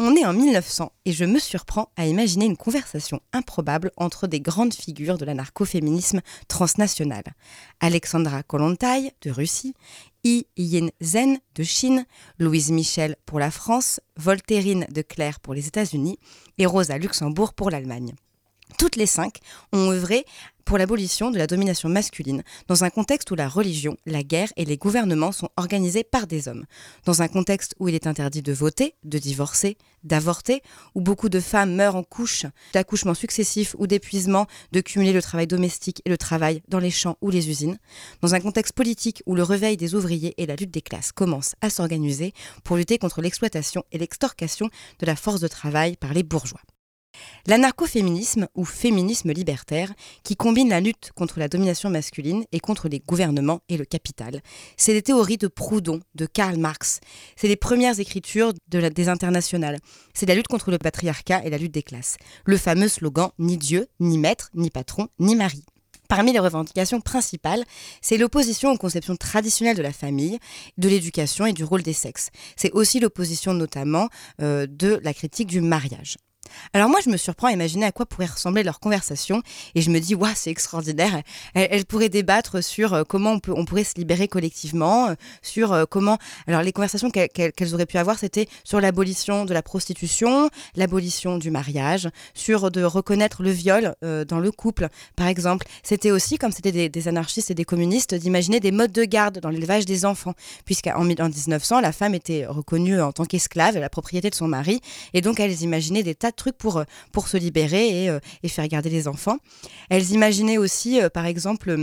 On est en 1900 et je me surprends à imaginer une conversation improbable entre des grandes figures de l'anarcho-féminisme transnational. Alexandra Kollontai de Russie, Yi Yin-zen de Chine, Louise Michel pour la France, Voltairine de Claire pour les États-Unis et Rosa Luxembourg pour l'Allemagne. Toutes les cinq ont œuvré pour l'abolition de la domination masculine dans un contexte où la religion, la guerre et les gouvernements sont organisés par des hommes, dans un contexte où il est interdit de voter, de divorcer, d'avorter, où beaucoup de femmes meurent en couche, d'accouchements successifs ou d'épuisement, de cumuler le travail domestique et le travail dans les champs ou les usines, dans un contexte politique où le réveil des ouvriers et la lutte des classes commencent à s'organiser pour lutter contre l'exploitation et l'extorcation de la force de travail par les bourgeois. L'anarcho-féminisme ou féminisme libertaire, qui combine la lutte contre la domination masculine et contre les gouvernements et le capital, c'est les théories de Proudhon, de Karl Marx, c'est les premières écritures des internationales, c'est la lutte contre le patriarcat et la lutte des classes, le fameux slogan ni Dieu, ni maître, ni patron, ni mari. Parmi les revendications principales, c'est l'opposition aux conceptions traditionnelles de la famille, de l'éducation et du rôle des sexes. C'est aussi l'opposition notamment euh, de la critique du mariage. Alors moi, je me surprends à imaginer à quoi pourrait ressembler leur conversation et je me dis, waouh, c'est extraordinaire. Elles, pourraient débattre sur euh, comment on, peut, on pourrait se libérer collectivement, euh, sur euh, comment... Alors les conversations qu'elles auraient pu avoir, c'était sur l'abolition de la prostitution, l'abolition du mariage, sur de reconnaître le viol dans le couple, par exemple. C'était aussi, comme c'était des, des anarchistes et des communistes, d'imaginer des modes de garde dans l'élevage des enfants, puisqu'en mille- en 1900, la femme était reconnue en tant qu'esclave, la propriété de son mari, et donc elles imaginaient des tas de trucs pour, euh, pour se libérer et, euh, et faire garder les enfants. Elles imaginaient aussi, euh, par exemple,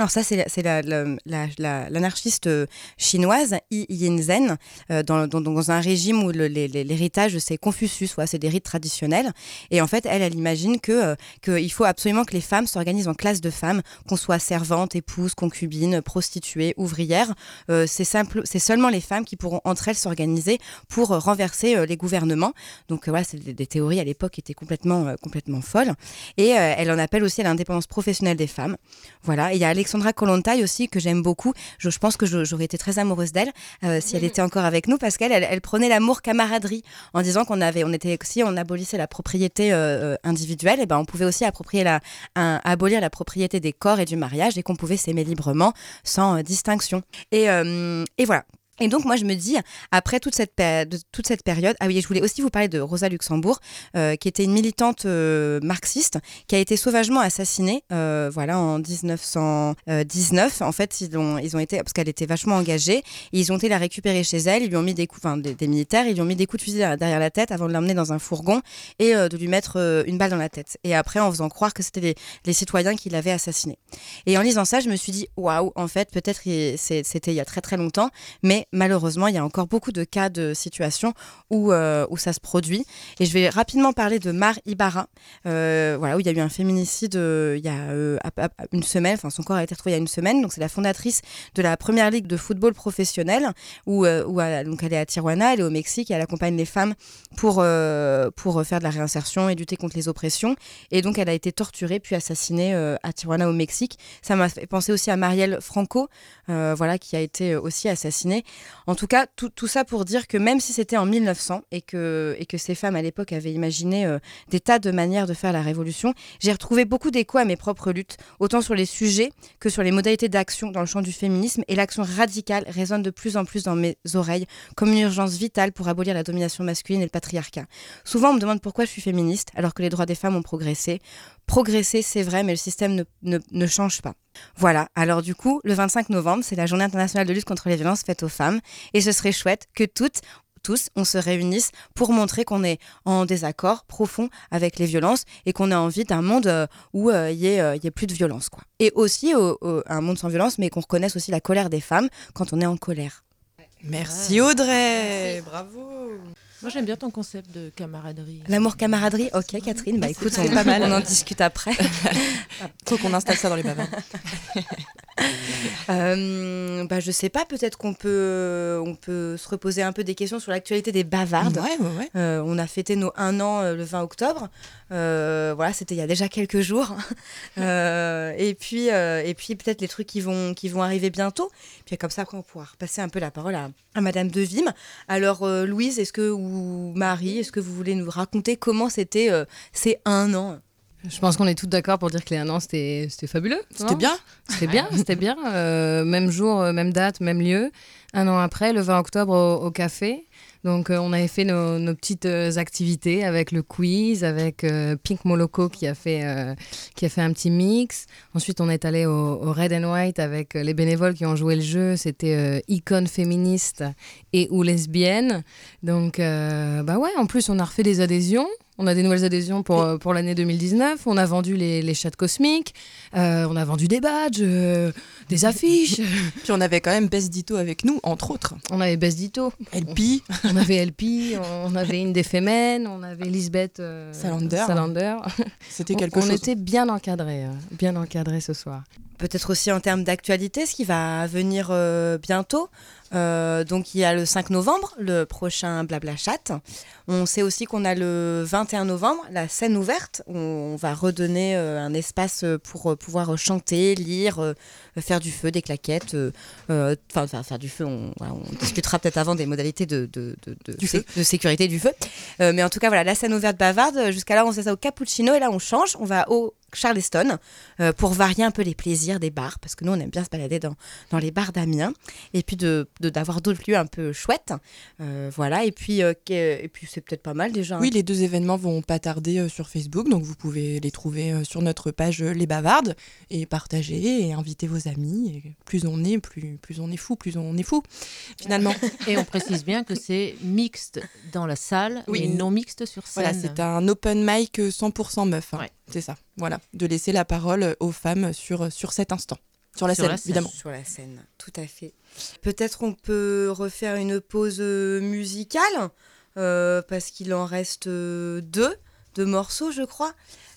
alors ça, c'est la- c'est la- la- l'anarchiste euh, chinoise, Yi Yin-zen, euh, dans, un régime où l'héritage, c'est Confucius, ouais, c'est des rites traditionnels. Et en fait, elle, elle imagine que euh, qu'il faut absolument que les femmes s'organisent en classes de femmes, qu'on soit servante, épouse, concubine, prostituée, ouvrière. Euh, c'est seulement les femmes qui pourront entre elles s'organiser pour renverser les gouvernements. Donc voilà, c'est des, théories à l'époque qui étaient complètement, complètement folles. Et elle en appelle aussi à l'indépendance professionnelle des femmes. Voilà. Et il y a Alexandra Kollontai aussi que j'aime beaucoup. Je, je pense que j'aurais été très amoureuse d'elle euh, si elle était encore avec nous parce qu'elle, elle, elle prenait l'amour camaraderie en disant qu'on avait, on était si on abolissait la propriété euh, euh, individuelle, et ben on pouvait aussi approprier la, un- abolir la propriété des corps et du mariage et qu'on pouvait s'aimer librement sans distinction. Et, et voilà. Et donc moi je me dis après toute cette toute cette période ah oui je voulais aussi vous parler de Rosa Luxembourg euh, qui était une militante euh, marxiste qui a été sauvagement assassinée euh, voilà en 1919 en fait ils ont ils ont été parce qu'elle était vachement engagée ils ont été la récupérer chez elle. Ils lui ont mis des coups des, militaires. Ils lui ont mis des coups de fusil derrière la tête avant de l'emmener dans un fourgon et de lui mettre une balle dans la tête. Et après en faisant croire que c'était les, les citoyens qui l'avaient assassiné et en lisant ça je me suis dit waouh en fait peut-être c'était il y a très très longtemps mais malheureusement, il y a encore beaucoup de cas de situations où, euh, où ça se produit. Et je vais rapidement parler de Mar Ibarra, euh, voilà, où il y a eu un féminicide euh, il y a une semaine, enfin son corps a été retrouvé il y a une semaine. Donc c'est la fondatrice de la première ligue de football professionnel, où, elle, donc elle est à Tijuana, elle est au Mexique, et elle accompagne les femmes pour, pour faire de la réinsertion et lutter contre les oppressions. Et donc elle a été torturée puis assassinée à Tijuana au Mexique. Ça m'a fait penser aussi à Marielle Franco, voilà, qui a été aussi assassinée. En tout cas, tout, ça pour dire que même si c'était en 1900 et que, et que ces femmes à l'époque avaient imaginé euh, des tas de manières de faire la révolution, j'ai retrouvé beaucoup d'écho à mes propres luttes, autant sur les sujets que sur les modalités d'action dans le champ du féminisme. Et l'action radicale résonne de plus en plus dans mes oreilles comme une urgence vitale pour abolir la domination masculine et le patriarcat. Souvent, on me demande pourquoi je suis féministe alors que les droits des femmes ont progressé. Progresser, c'est vrai, mais le système ne, ne- ne change pas. Voilà, alors du coup, le 25 novembre, c'est la journée internationale de lutte contre les violences faites aux femmes. Et ce serait chouette que toutes, tous, on se réunisse pour montrer qu'on est en désaccord profond avec les violences et qu'on a envie d'un monde euh, où euh, il y, ait, euh, il y ait plus de violence. Quoi. Et aussi au- au- un monde sans violence, mais qu'on reconnaisse aussi la colère des femmes quand on est en colère. Merci Audrey, bravo. Moi, j'aime bien ton concept de camaraderie. L'amour camaraderie, ok Catherine, bah écoute, on, c'est pas mal. on en discute après. Faut qu'on installe ça dans les bavards. Euh, bah, je sais pas, peut-être qu'on peut, on peut se reposer un peu des questions sur l'actualité des bavardes. Ouais, ouais, ouais. Euh, on a fêté nos un an euh, le 20 octobre. Euh, voilà, c'était il y a déjà quelques jours. Et puis, et puis peut-être les trucs qui vont, qui vont arriver bientôt. Puis comme ça, après, on pourra repasser un peu la parole à, à Madame de Vim. Alors, Louise, est-ce que ou Marie, est-ce que vous voulez nous raconter comment c'était ces un an? Je pense qu'on est tous d'accord pour dire que les un an, c'était fabuleux. C'était bien. C'était bien, c'était bien. Euh, même jour, euh, même date, même lieu. Un an après, le 20 octobre au, au café. Donc, euh, on avait fait nos, nos petites activités avec le quiz, avec euh, Pink Moloko qui a, fait, qui a fait un petit mix. Ensuite, on est allé au, au Red and White avec les bénévoles qui ont joué le jeu. C'était icône féministe et ou lesbienne. Donc, bah ouais, en plus, on a refait des adhésions. On a des nouvelles adhésions pour, euh, pour l'année 2019. On a vendu les, les chats cosmiques. Euh, on a vendu des badges, euh, des affiches. Puis on avait quand même Bess Dito avec nous, entre autres. on avait Bess Dito. LP. On avait LP. On avait une des Femen. On avait Lisbeth euh, Salander. Salander. C'était On- quelque on chose. était bien encadrés. euh, bien encadrés ce soir. Peut-être aussi en termes d'actualité, ce qui va venir euh, bientôt. Euh, donc il y a le 5 novembre, le prochain Blabla Chat. On sait aussi qu'on a le 21 novembre, la scène ouverte. où On va redonner euh, un espace pour euh, pouvoir chanter, lire, faire du feu, des claquettes. Enfin, faire- du feu, on, voilà, on discutera peut-être avant des modalités de, de, de, de- Du sé- feu. de sécurité du feu. Mais en tout cas, voilà, la scène ouverte bavarde. Jusqu'à là, on faisait ça au cappuccino et là, on change. On va au Charleston euh, pour varier un peu les plaisirs des bars parce que nous, on aime bien se balader dans, dans les bars d'Amiens et puis de de- d'avoir d'autres lieux un peu chouettes. Euh, voilà, et puis, euh, et puis c'est peut-être pas mal déjà. hein. Oui, les deux événements vont pas tarder euh, sur Facebook, donc vous pouvez les trouver euh, sur notre page Les Bavardes et partager et inviter vos amis. Et plus on est, plus, plus on est fou, plus on est fou, finalement. Et on précise bien que c'est mixte dans la salle Oui. et non mixte sur scène. Voilà, c'est un open mic euh, 100% meuf. hein. Ouais. C'est ça, voilà. De laisser la parole aux femmes sur, sur cet instant. Sur la Sur scène, la scène. évidemment. Sur la scène, tout à fait. Peut-être on peut refaire une pause euh, musicale euh, parce qu'il en reste euh, deux, deux morceaux, je crois.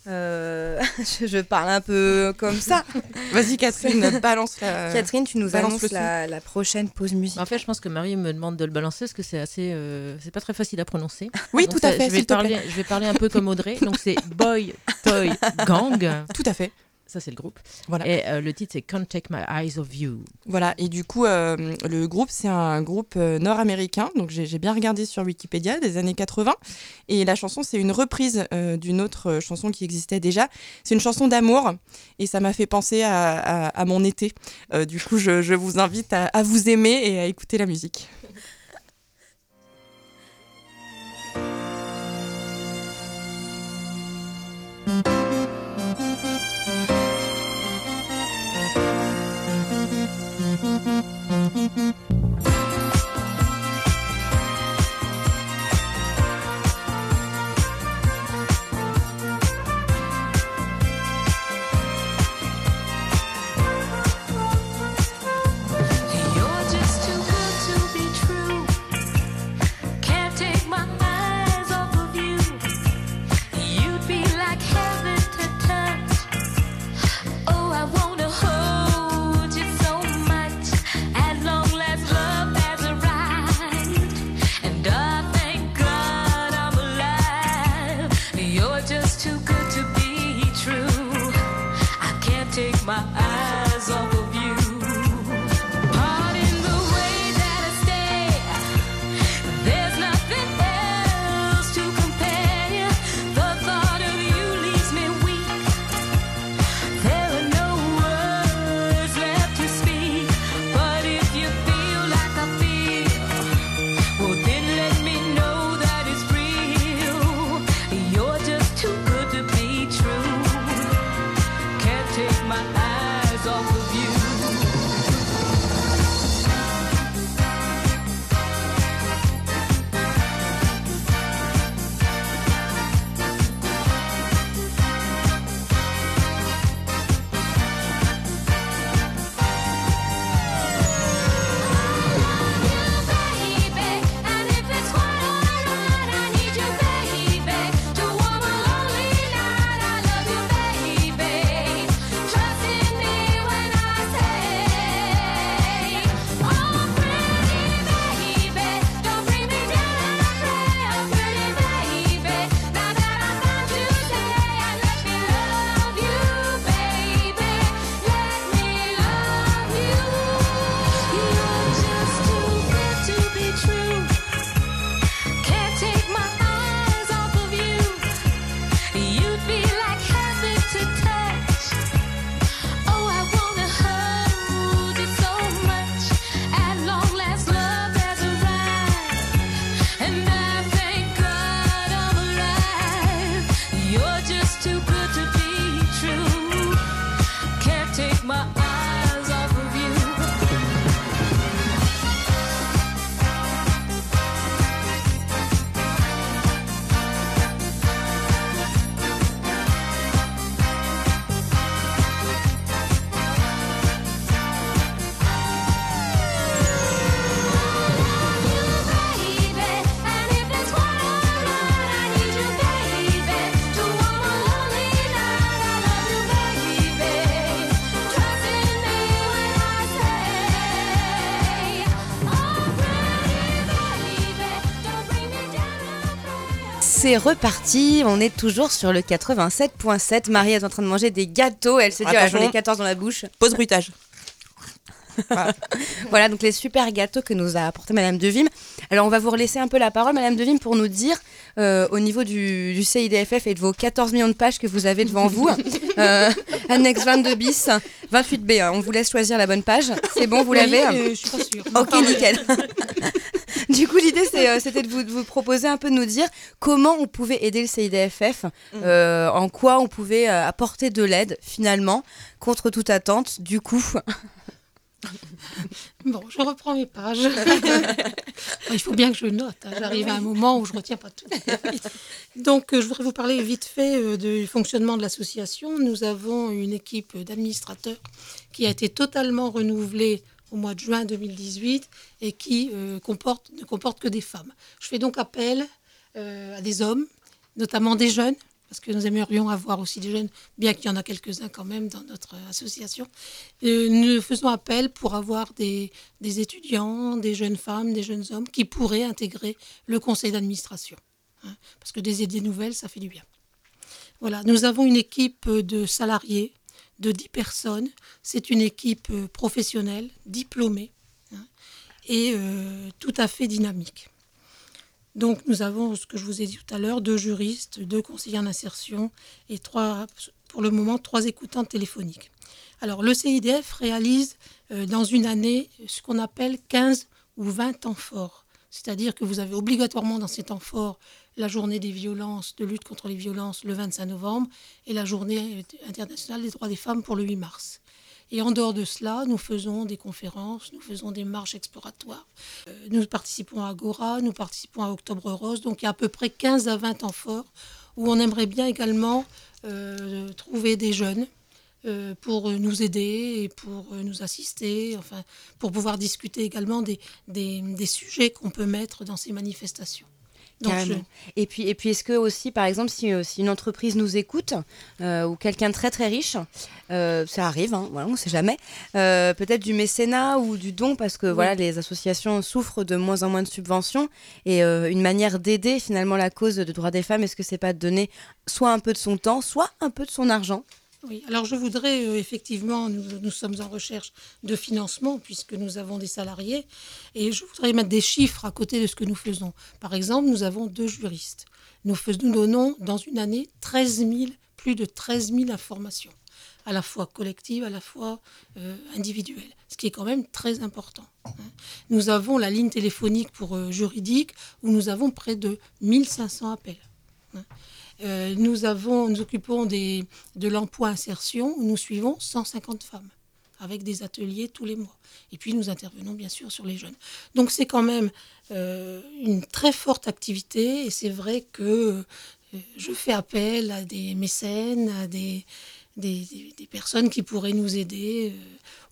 Euh, je, je parle un peu comme ça. Vas-y, Catherine, balance la. Catherine, tu nous balance annonces la, la prochaine pause musicale. En fait, je pense que Marie me demande de le balancer parce que c'est assez, euh, c'est pas très facile à prononcer. Oui, Donc tout à fait, Je vais parler, je vais parler un peu comme Audrey. Donc c'est Boy Toy Gang. Tout à fait. Ça c'est le groupe. Voilà. Et euh, le titre c'est Can't Take My Eyes Off You. Voilà, et du coup, euh, le groupe, c'est un groupe euh, nord-américain, donc j'ai bien regardé sur Wikipédia, des années 80, et la chanson, c'est une reprise euh, d'une autre chanson qui existait déjà. C'est une chanson d'amour, et ça m'a fait penser à, à- à mon été. Du coup, je, je vous invite à, à vous aimer et à écouter la musique. my eyes. C'est reparti. On est toujours sur le 87.7. Marie est en train de manger des gâteaux. Elle se dit, ah, j'en ai Attention. 14 dans la bouche. Pause bruitage. Voilà, donc les super gâteaux que nous a apporté Madame Devim. Alors, on va vous relaisser un peu la parole, Madame Devim, pour nous dire, euh, au niveau du, du CIDFF et de vos 14 millions de pages que vous avez devant vous, euh, annexe 22 bis, 28B, hein, on vous laisse choisir la bonne page. C'est bon, vous l'avez Oui, euh, Je suis pas sûre. Ok, nickel. du coup, l'idée, c'est, euh, c'était de vous, de vous proposer un peu de nous dire comment on pouvait aider le CIDFF, euh, en quoi on pouvait euh, apporter de l'aide, finalement, contre toute attente. Du coup, Bon, je reprends mes pages. Il faut bien que je note. hein. J'arrive à un moment où je ne retiens pas tout. Donc, je voudrais vous parler vite fait du fonctionnement de l'association. Nous avons une équipe d'administrateurs qui a été totalement renouvelée au mois de juin 2018 et qui euh, ne comporte que des femmes. Je fais donc appel euh, à des hommes, notamment des jeunes, parce que nous aimerions avoir aussi des jeunes, bien qu'il y en a quelques-uns quand même dans notre association. Euh, nous faisons appel pour avoir des, des étudiants, des jeunes femmes, des jeunes hommes qui pourraient intégrer le conseil d'administration. hein, parce que des idées nouvelles, ça fait du bien. Voilà, nous avons une équipe de salariés de 10 personnes. C'est une équipe euh, professionnelle, diplômée hein, et euh, tout à fait dynamique. Donc nous avons, ce que je vous ai dit tout à l'heure, deux juristes, deux conseillers en insertion et trois, pour le moment, trois écoutantes téléphoniques. Alors le CIDF réalise euh, dans une année ce qu'on appelle 15 ou 20 temps forts. C'est-à-dire que vous avez obligatoirement dans ces temps forts la journée des violences, de lutte contre les violences le 25 novembre et la journée internationale des droits des femmes pour le 8 mars. Et en dehors de cela, nous faisons des conférences, nous faisons des marches exploratoires. Euh, nous participons à Agora, nous participons à Octobre Rose. Donc il y a à peu près 15 à 20 temps forts où on aimerait bien également euh, trouver des jeunes euh, pour nous aider et pour euh, nous assister, enfin, pour pouvoir discuter également des, des, des sujets qu'on peut mettre dans ces manifestations. Donc. Et puis, et puis est-ce que aussi, par exemple, si, euh, si une entreprise nous écoute euh, ou quelqu'un de très très riche, euh, ça arrive, hein, voilà, on ne sait jamais, euh, peut-être du mécénat ou du don, parce que voilà, les associations souffrent de moins en moins de subventions et une manière d'aider finalement la cause de droits des femmes, est-ce que c'est pas de donner soit un peu de son temps, soit un peu de son argent? Oui, alors je voudrais euh, effectivement, nous, sommes en recherche de financement puisque nous avons des salariés et je voudrais mettre des chiffres à côté de ce que nous faisons. Par exemple, nous avons deux juristes. Nous donnons dans une année 13 000, plus de 13 000 informations, à la fois collectives, à la fois euh, individuelles, ce qui est quand même très important. hein. Nous avons la ligne téléphonique pour euh, juridique où nous avons près de 1500 appels. hein. Euh, nous, nous occupons des, de l'emploi insertion nous suivons 150 femmes avec des ateliers tous les mois. Et puis nous intervenons bien sûr sur les jeunes. Donc c'est quand même euh, une très forte activité et c'est vrai que euh, je fais appel à des mécènes, à des, personnes qui pourraient nous aider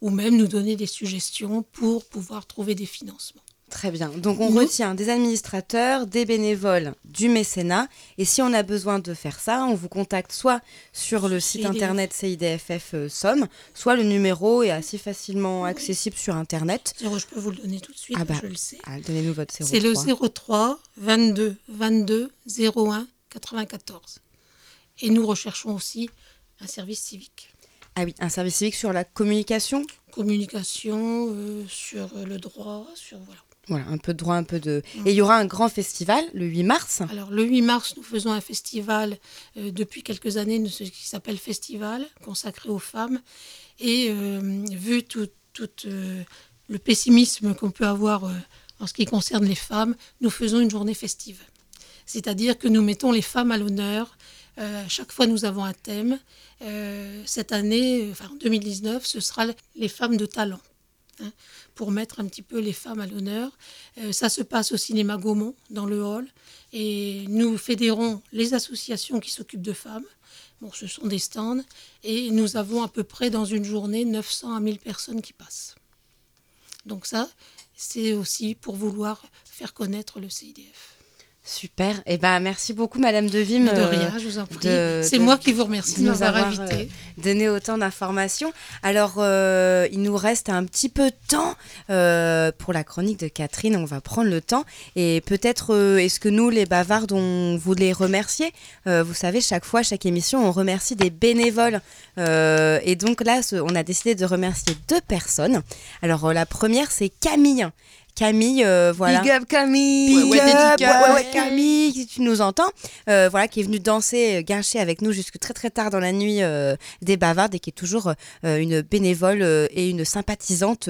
ou même nous donner des suggestions pour pouvoir trouver des financements. Très bien. Donc on retient des administrateurs, des bénévoles, du mécénat. Et si on a besoin de faire ça, on vous contacte soit sur le site CIDF. internet CIDFF euh, Somme, soit le numéro est assez facilement accessible sur internet. Zéro, Je peux vous le donner tout de suite, Ah bah, je le sais. Ah, Donnez-nous votre 03. C'est le 03 22 22 01 94. Et nous recherchons aussi un service civique. Ah oui, un service civique sur la communication? Communication, euh, sur le droit, sur voilà. Voilà, un peu de droit, un peu de. Et il y aura un grand festival le 8 mars. Alors le 8 mars, nous faisons un festival euh, depuis quelques années, ce qui s'appelle Festival, consacré aux femmes. Et euh, vu tout, tout, euh, le pessimisme qu'on peut avoir en ce qui concerne les femmes, nous faisons une journée festive. C'est-à-dire que nous mettons les femmes à l'honneur. Chaque fois, nous avons un thème. Cette année, enfin en 2019, ce sera les femmes de talent. Hein, pour mettre un petit peu les femmes à l'honneur. Euh, ça se passe au cinéma Gaumont, dans le hall. Et nous fédérons les associations qui s'occupent de femmes. Bon, ce sont des stands. Et nous avons à peu près dans une journée 900 à 1000 personnes qui passent. Donc ça, c'est aussi pour vouloir faire connaître le CIDF. Super. Et ben merci beaucoup, Madame Devim. Mais de euh, rien, je vous en prie. C'est moi qui vous remercie de nous avoir, invité. donner autant d'informations. Alors, euh, il nous reste un petit peu de temps euh, pour la chronique de Catherine. On va prendre le temps. Et peut-être, euh, est-ce que nous, les bavardes, on voulait remercier Euh, Vous savez, chaque fois, chaque émission, on remercie des bénévoles. Euh, et donc là, on a décidé de remercier deux personnes. Alors, euh, la première, c'est Camille. Camille, euh, voilà. Big up Camille Big up, dédicace. ouais, ouais, Camille, si tu nous entends, euh, voilà, qui est venue danser, euh, guincher avec nous jusque très très tard dans la nuit euh, des bavardes et qui est toujours une bénévole et une sympathisante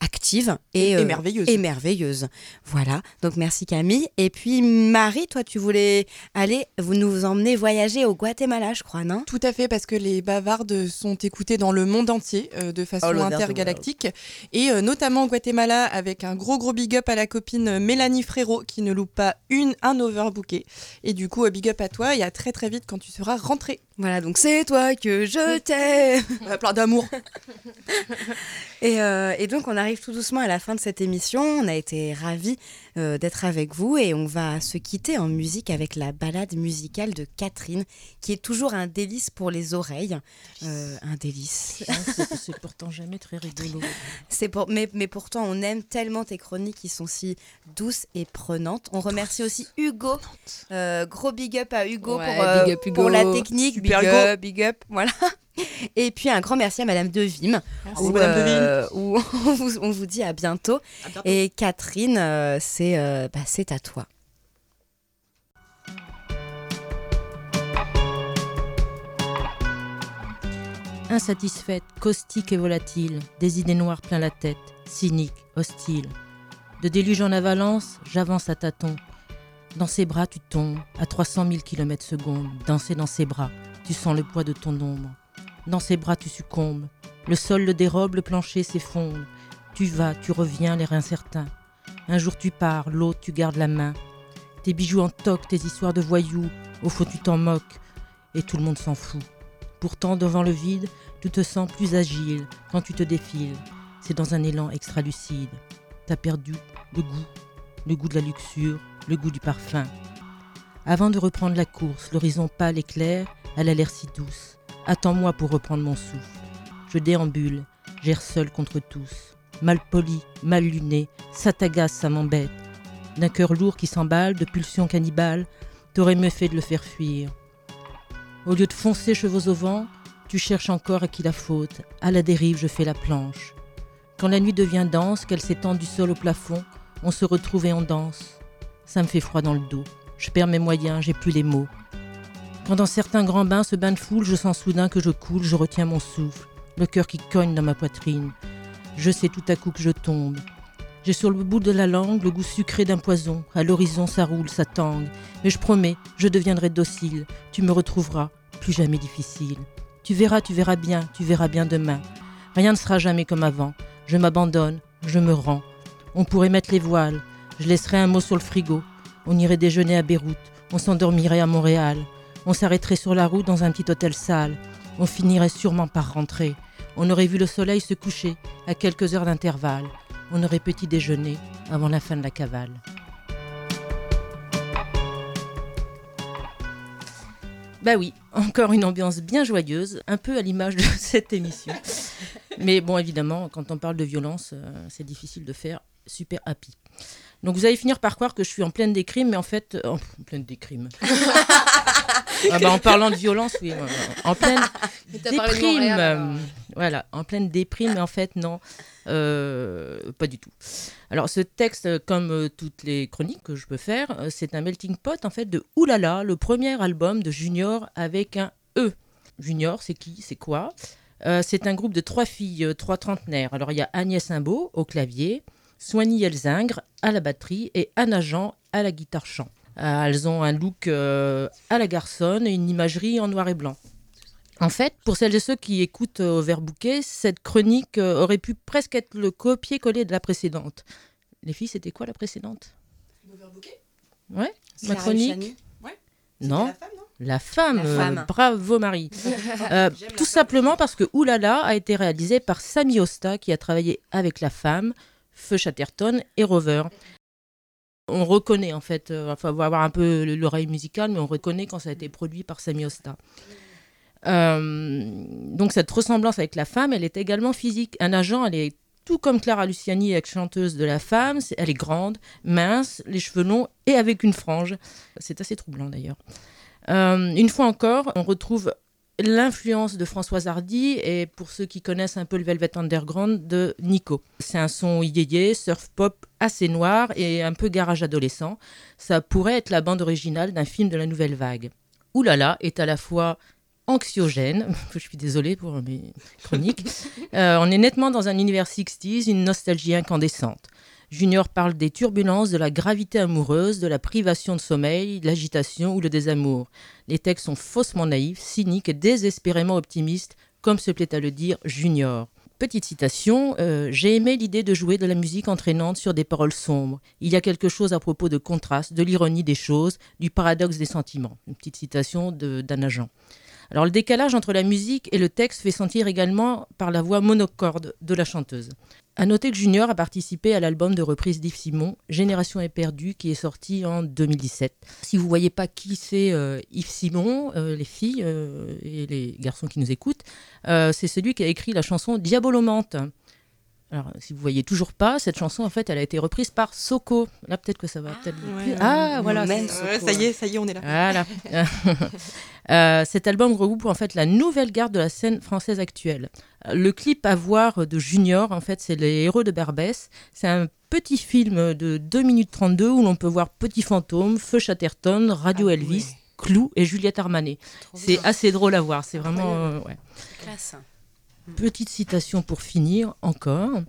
active et, Et merveilleuse. et merveilleuse. Voilà, donc merci Camille. Et puis Marie, toi tu voulais aller, vous nous emmener voyager au Guatemala, je crois, non? Tout à fait, parce que les bavardes sont écoutées dans le monde entier de façon the intergalactique, et notamment au Guatemala avec un gros gros big up à la copine Mélanie Frérot qui ne loupe pas une un overbooké. Et du coup, euh, big up à toi et à très très vite quand tu seras rentré. Voilà, donc c'est toi que je t'aime. Plein d'amour. Et, euh, et donc on arrive tout doucement à la fin de cette émission. On a été ravis euh, d'être avec vous et on va se quitter en musique avec la balade musicale de Catherine, qui est toujours un délice pour les oreilles. Euh, un délice. C'est pourtant jamais très rigolo. C'est pour, mais, mais pourtant on aime tellement tes chroniques qui sont si douces et prenantes. On remercie aussi Hugo. Euh, gros big up à Hugo Ouais, pour, big up, Hugo. pour la technique. Super, big Hugo. up, big up. Voilà. Et puis un grand merci à Madame Devim. Merci, où, Madame Devim. euh, où on vous, on vous dit à bientôt. Et Catherine, euh, c'est euh, bah, c'est à toi. Insatisfaite, caustique et volatile, des idées noires plein la tête, cynique, hostile. De déluge en avalance, j'avance à tâtons. Dans ses bras, tu tombes, à 300 000 km secondes. Danser dans ses bras, tu sens le poids de ton ombre. Dans ses bras, tu succombes. Le sol le dérobe, le plancher s'effondre. Tu vas, tu reviens, l'air incertain. Un jour tu pars, l'autre tu gardes la main. Tes bijoux en toc, tes histoires de voyous, au fond tu t'en moques, et tout le monde s'en fout. Pourtant, devant le vide, tu te sens plus agile quand tu te défiles. C'est dans un élan extra-lucide. T'as perdu le goût, le goût de la luxure, le goût du parfum. Avant de reprendre la course, l'horizon pâle et clair, elle a l'air si douce. Attends-moi pour reprendre mon souffle. Je déambule, j'erre seul contre tous. Mal poli, mal luné, ça t'agace, ça m'embête. D'un cœur lourd qui s'emballe, de pulsions cannibales, t'aurais mieux fait de le faire fuir. Au lieu de foncer chevaux au vent, tu cherches encore à qui la faute. À la dérive, je fais la planche. Quand la nuit devient dense, qu'elle s'étend du sol au plafond, on se retrouve et on danse. Ça me fait froid dans le dos. Je perds mes moyens, j'ai plus les mots. Dans certains grands bains, ce bain de foule, je sens soudain que je coule, je retiens mon souffle, le cœur qui cogne dans ma poitrine. Je sais tout à coup que je tombe. J'ai sur le bout de la langue le goût sucré d'un poison. À l'horizon, ça roule, ça tangue. Mais je promets, je deviendrai docile. Tu me retrouveras, plus jamais difficile. Tu verras, tu verras bien, tu verras bien demain. Rien ne sera jamais comme avant. Je m'abandonne, je me rends. On pourrait mettre les voiles. Je laisserai un mot sur le frigo. On irait déjeuner à Beyrouth. On s'endormirait à Montréal. On s'arrêterait sur la route dans un petit hôtel sale. On finirait sûrement par rentrer. On aurait vu le soleil se coucher à quelques heures d'intervalle. On aurait petit déjeuner avant la fin de la cavale. Bah oui, encore une ambiance bien joyeuse, un peu à l'image de cette émission. Mais bon, évidemment, quand on parle de violence, euh, c'est difficile de faire super happy. Donc vous allez finir par croire que je suis en pleine décrime, mais en fait, euh, en pleine décrime. ah bah, en parlant de violence, oui, en pleine déprime. Voilà, en pleine déprime, mais en fait, non, euh, pas du tout. Alors, ce texte, comme euh, toutes les chroniques que je peux faire, c'est un melting pot, en fait, de Oulala, le premier album de Junior avec un E. Junior, c'est qui? C'est quoi? Euh, C'est un groupe de trois filles, trois trentenaires. Alors, il y a Agnès Imbeau au clavier, Soigny Elzingre à la batterie et Anna Jean à la guitare chant. Euh, elles ont un look euh, à la garçonne et une imagerie en noir et blanc. En fait, pour celles et ceux qui écoutent euh, au verre bouquet, cette chronique euh, aurait pu presque être le copier-coller de la précédente. Les filles, c'était quoi la précédente? Ouais, ma chronique? Non, la femme. La euh, femme. bravo Marie. Euh, tout simplement parce que Oulala a été réalisé par Samy Osta qui a travaillé avec la femme, Feu Chatterton et Rover. On reconnaît en fait, euh, enfin, faut avoir un peu l'oreille musicale, mais on reconnaît quand ça a été produit par Sami Osta. Euh, donc cette ressemblance avec la femme, elle est également physique. Un agent, elle est tout comme Clara Luciani, ex-chanteuse de la femme, elle est grande, mince, les cheveux longs et avec une frange. C'est assez troublant d'ailleurs. Euh, une fois encore, on retrouve l'influence de Françoise Hardy et pour ceux qui connaissent un peu le Velvet Underground de Nico. C'est un son yéyé, surf pop assez noir et un peu garage adolescent. Ça pourrait être la bande originale d'un film de la nouvelle vague. Oulala est à la fois anxiogène, je suis désolée pour mes chroniques, Euh, on est nettement dans un univers 60s, une nostalgie incandescente. Junior parle des turbulences, de la gravité amoureuse, de la privation de sommeil, de l'agitation ou le désamour. Les textes sont faussement naïfs, cyniques et désespérément optimistes, comme se plaît à le dire Junior. Petite citation, euh, j'ai aimé l'idée de jouer de la musique entraînante sur des paroles sombres. Il y a quelque chose à propos de contraste, de l'ironie des choses, du paradoxe des sentiments. Une petite citation d'un agent. Le décalage entre la musique et le texte fait sentir également par la voix monocorde de la chanteuse. À noter que Junior a participé à l'album de reprise d'Yves Simon, Génération éperdue, qui est sorti en 2017. Si vous voyez pas qui c'est euh, Yves Simon, euh, les filles euh, et les garçons qui nous écoutent, c'est celui qui a écrit la chanson Diabolomante. Alors, si vous voyez toujours pas, cette chanson, en fait, elle a été reprise par Soko. Là, peut-être que ça va peut-être vous ouais. Ah, voilà. Même c'est- Ouais, ça y est, ça y est, on est là. voilà. Euh, cet album regroupe en fait la nouvelle garde de la scène française actuelle. Le clip à voir de Junior, en fait, c'est Les Héros de Barbès. C'est un petit film de 2 minutes 32 où l'on peut voir Petit Fantôme, Feu Chatterton, Radio Ah Elvis, ouais. Clou et Juliette Armanet. C'est assez drôle à voir. C'est vraiment. euh, ouais. classe. Petite citation pour finir encore.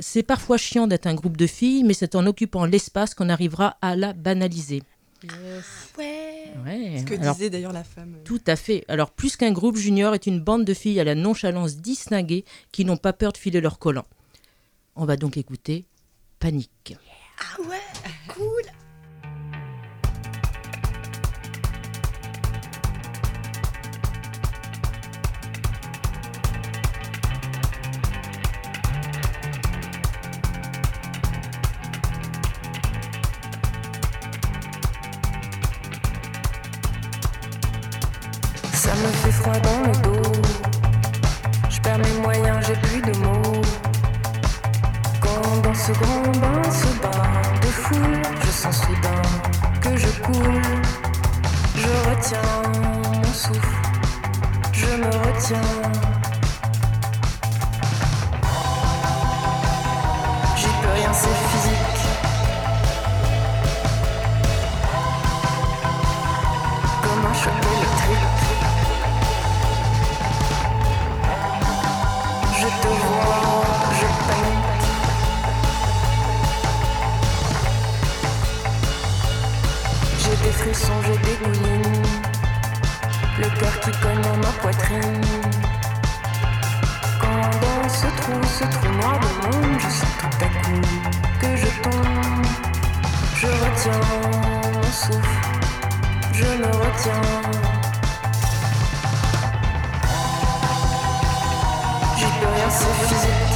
C'est parfois chiant d'être un groupe de filles, mais c'est en occupant l'espace qu'on arrivera à la banaliser. Ouais. Ouais. Ce que Alors, disait d'ailleurs la femme. Tout à fait. Alors, plus qu'un groupe junior est une bande de filles à la nonchalance distinguée qui n'ont pas peur de filer leur collant. On va donc écouter Panique. Ah ouais, cool. Peux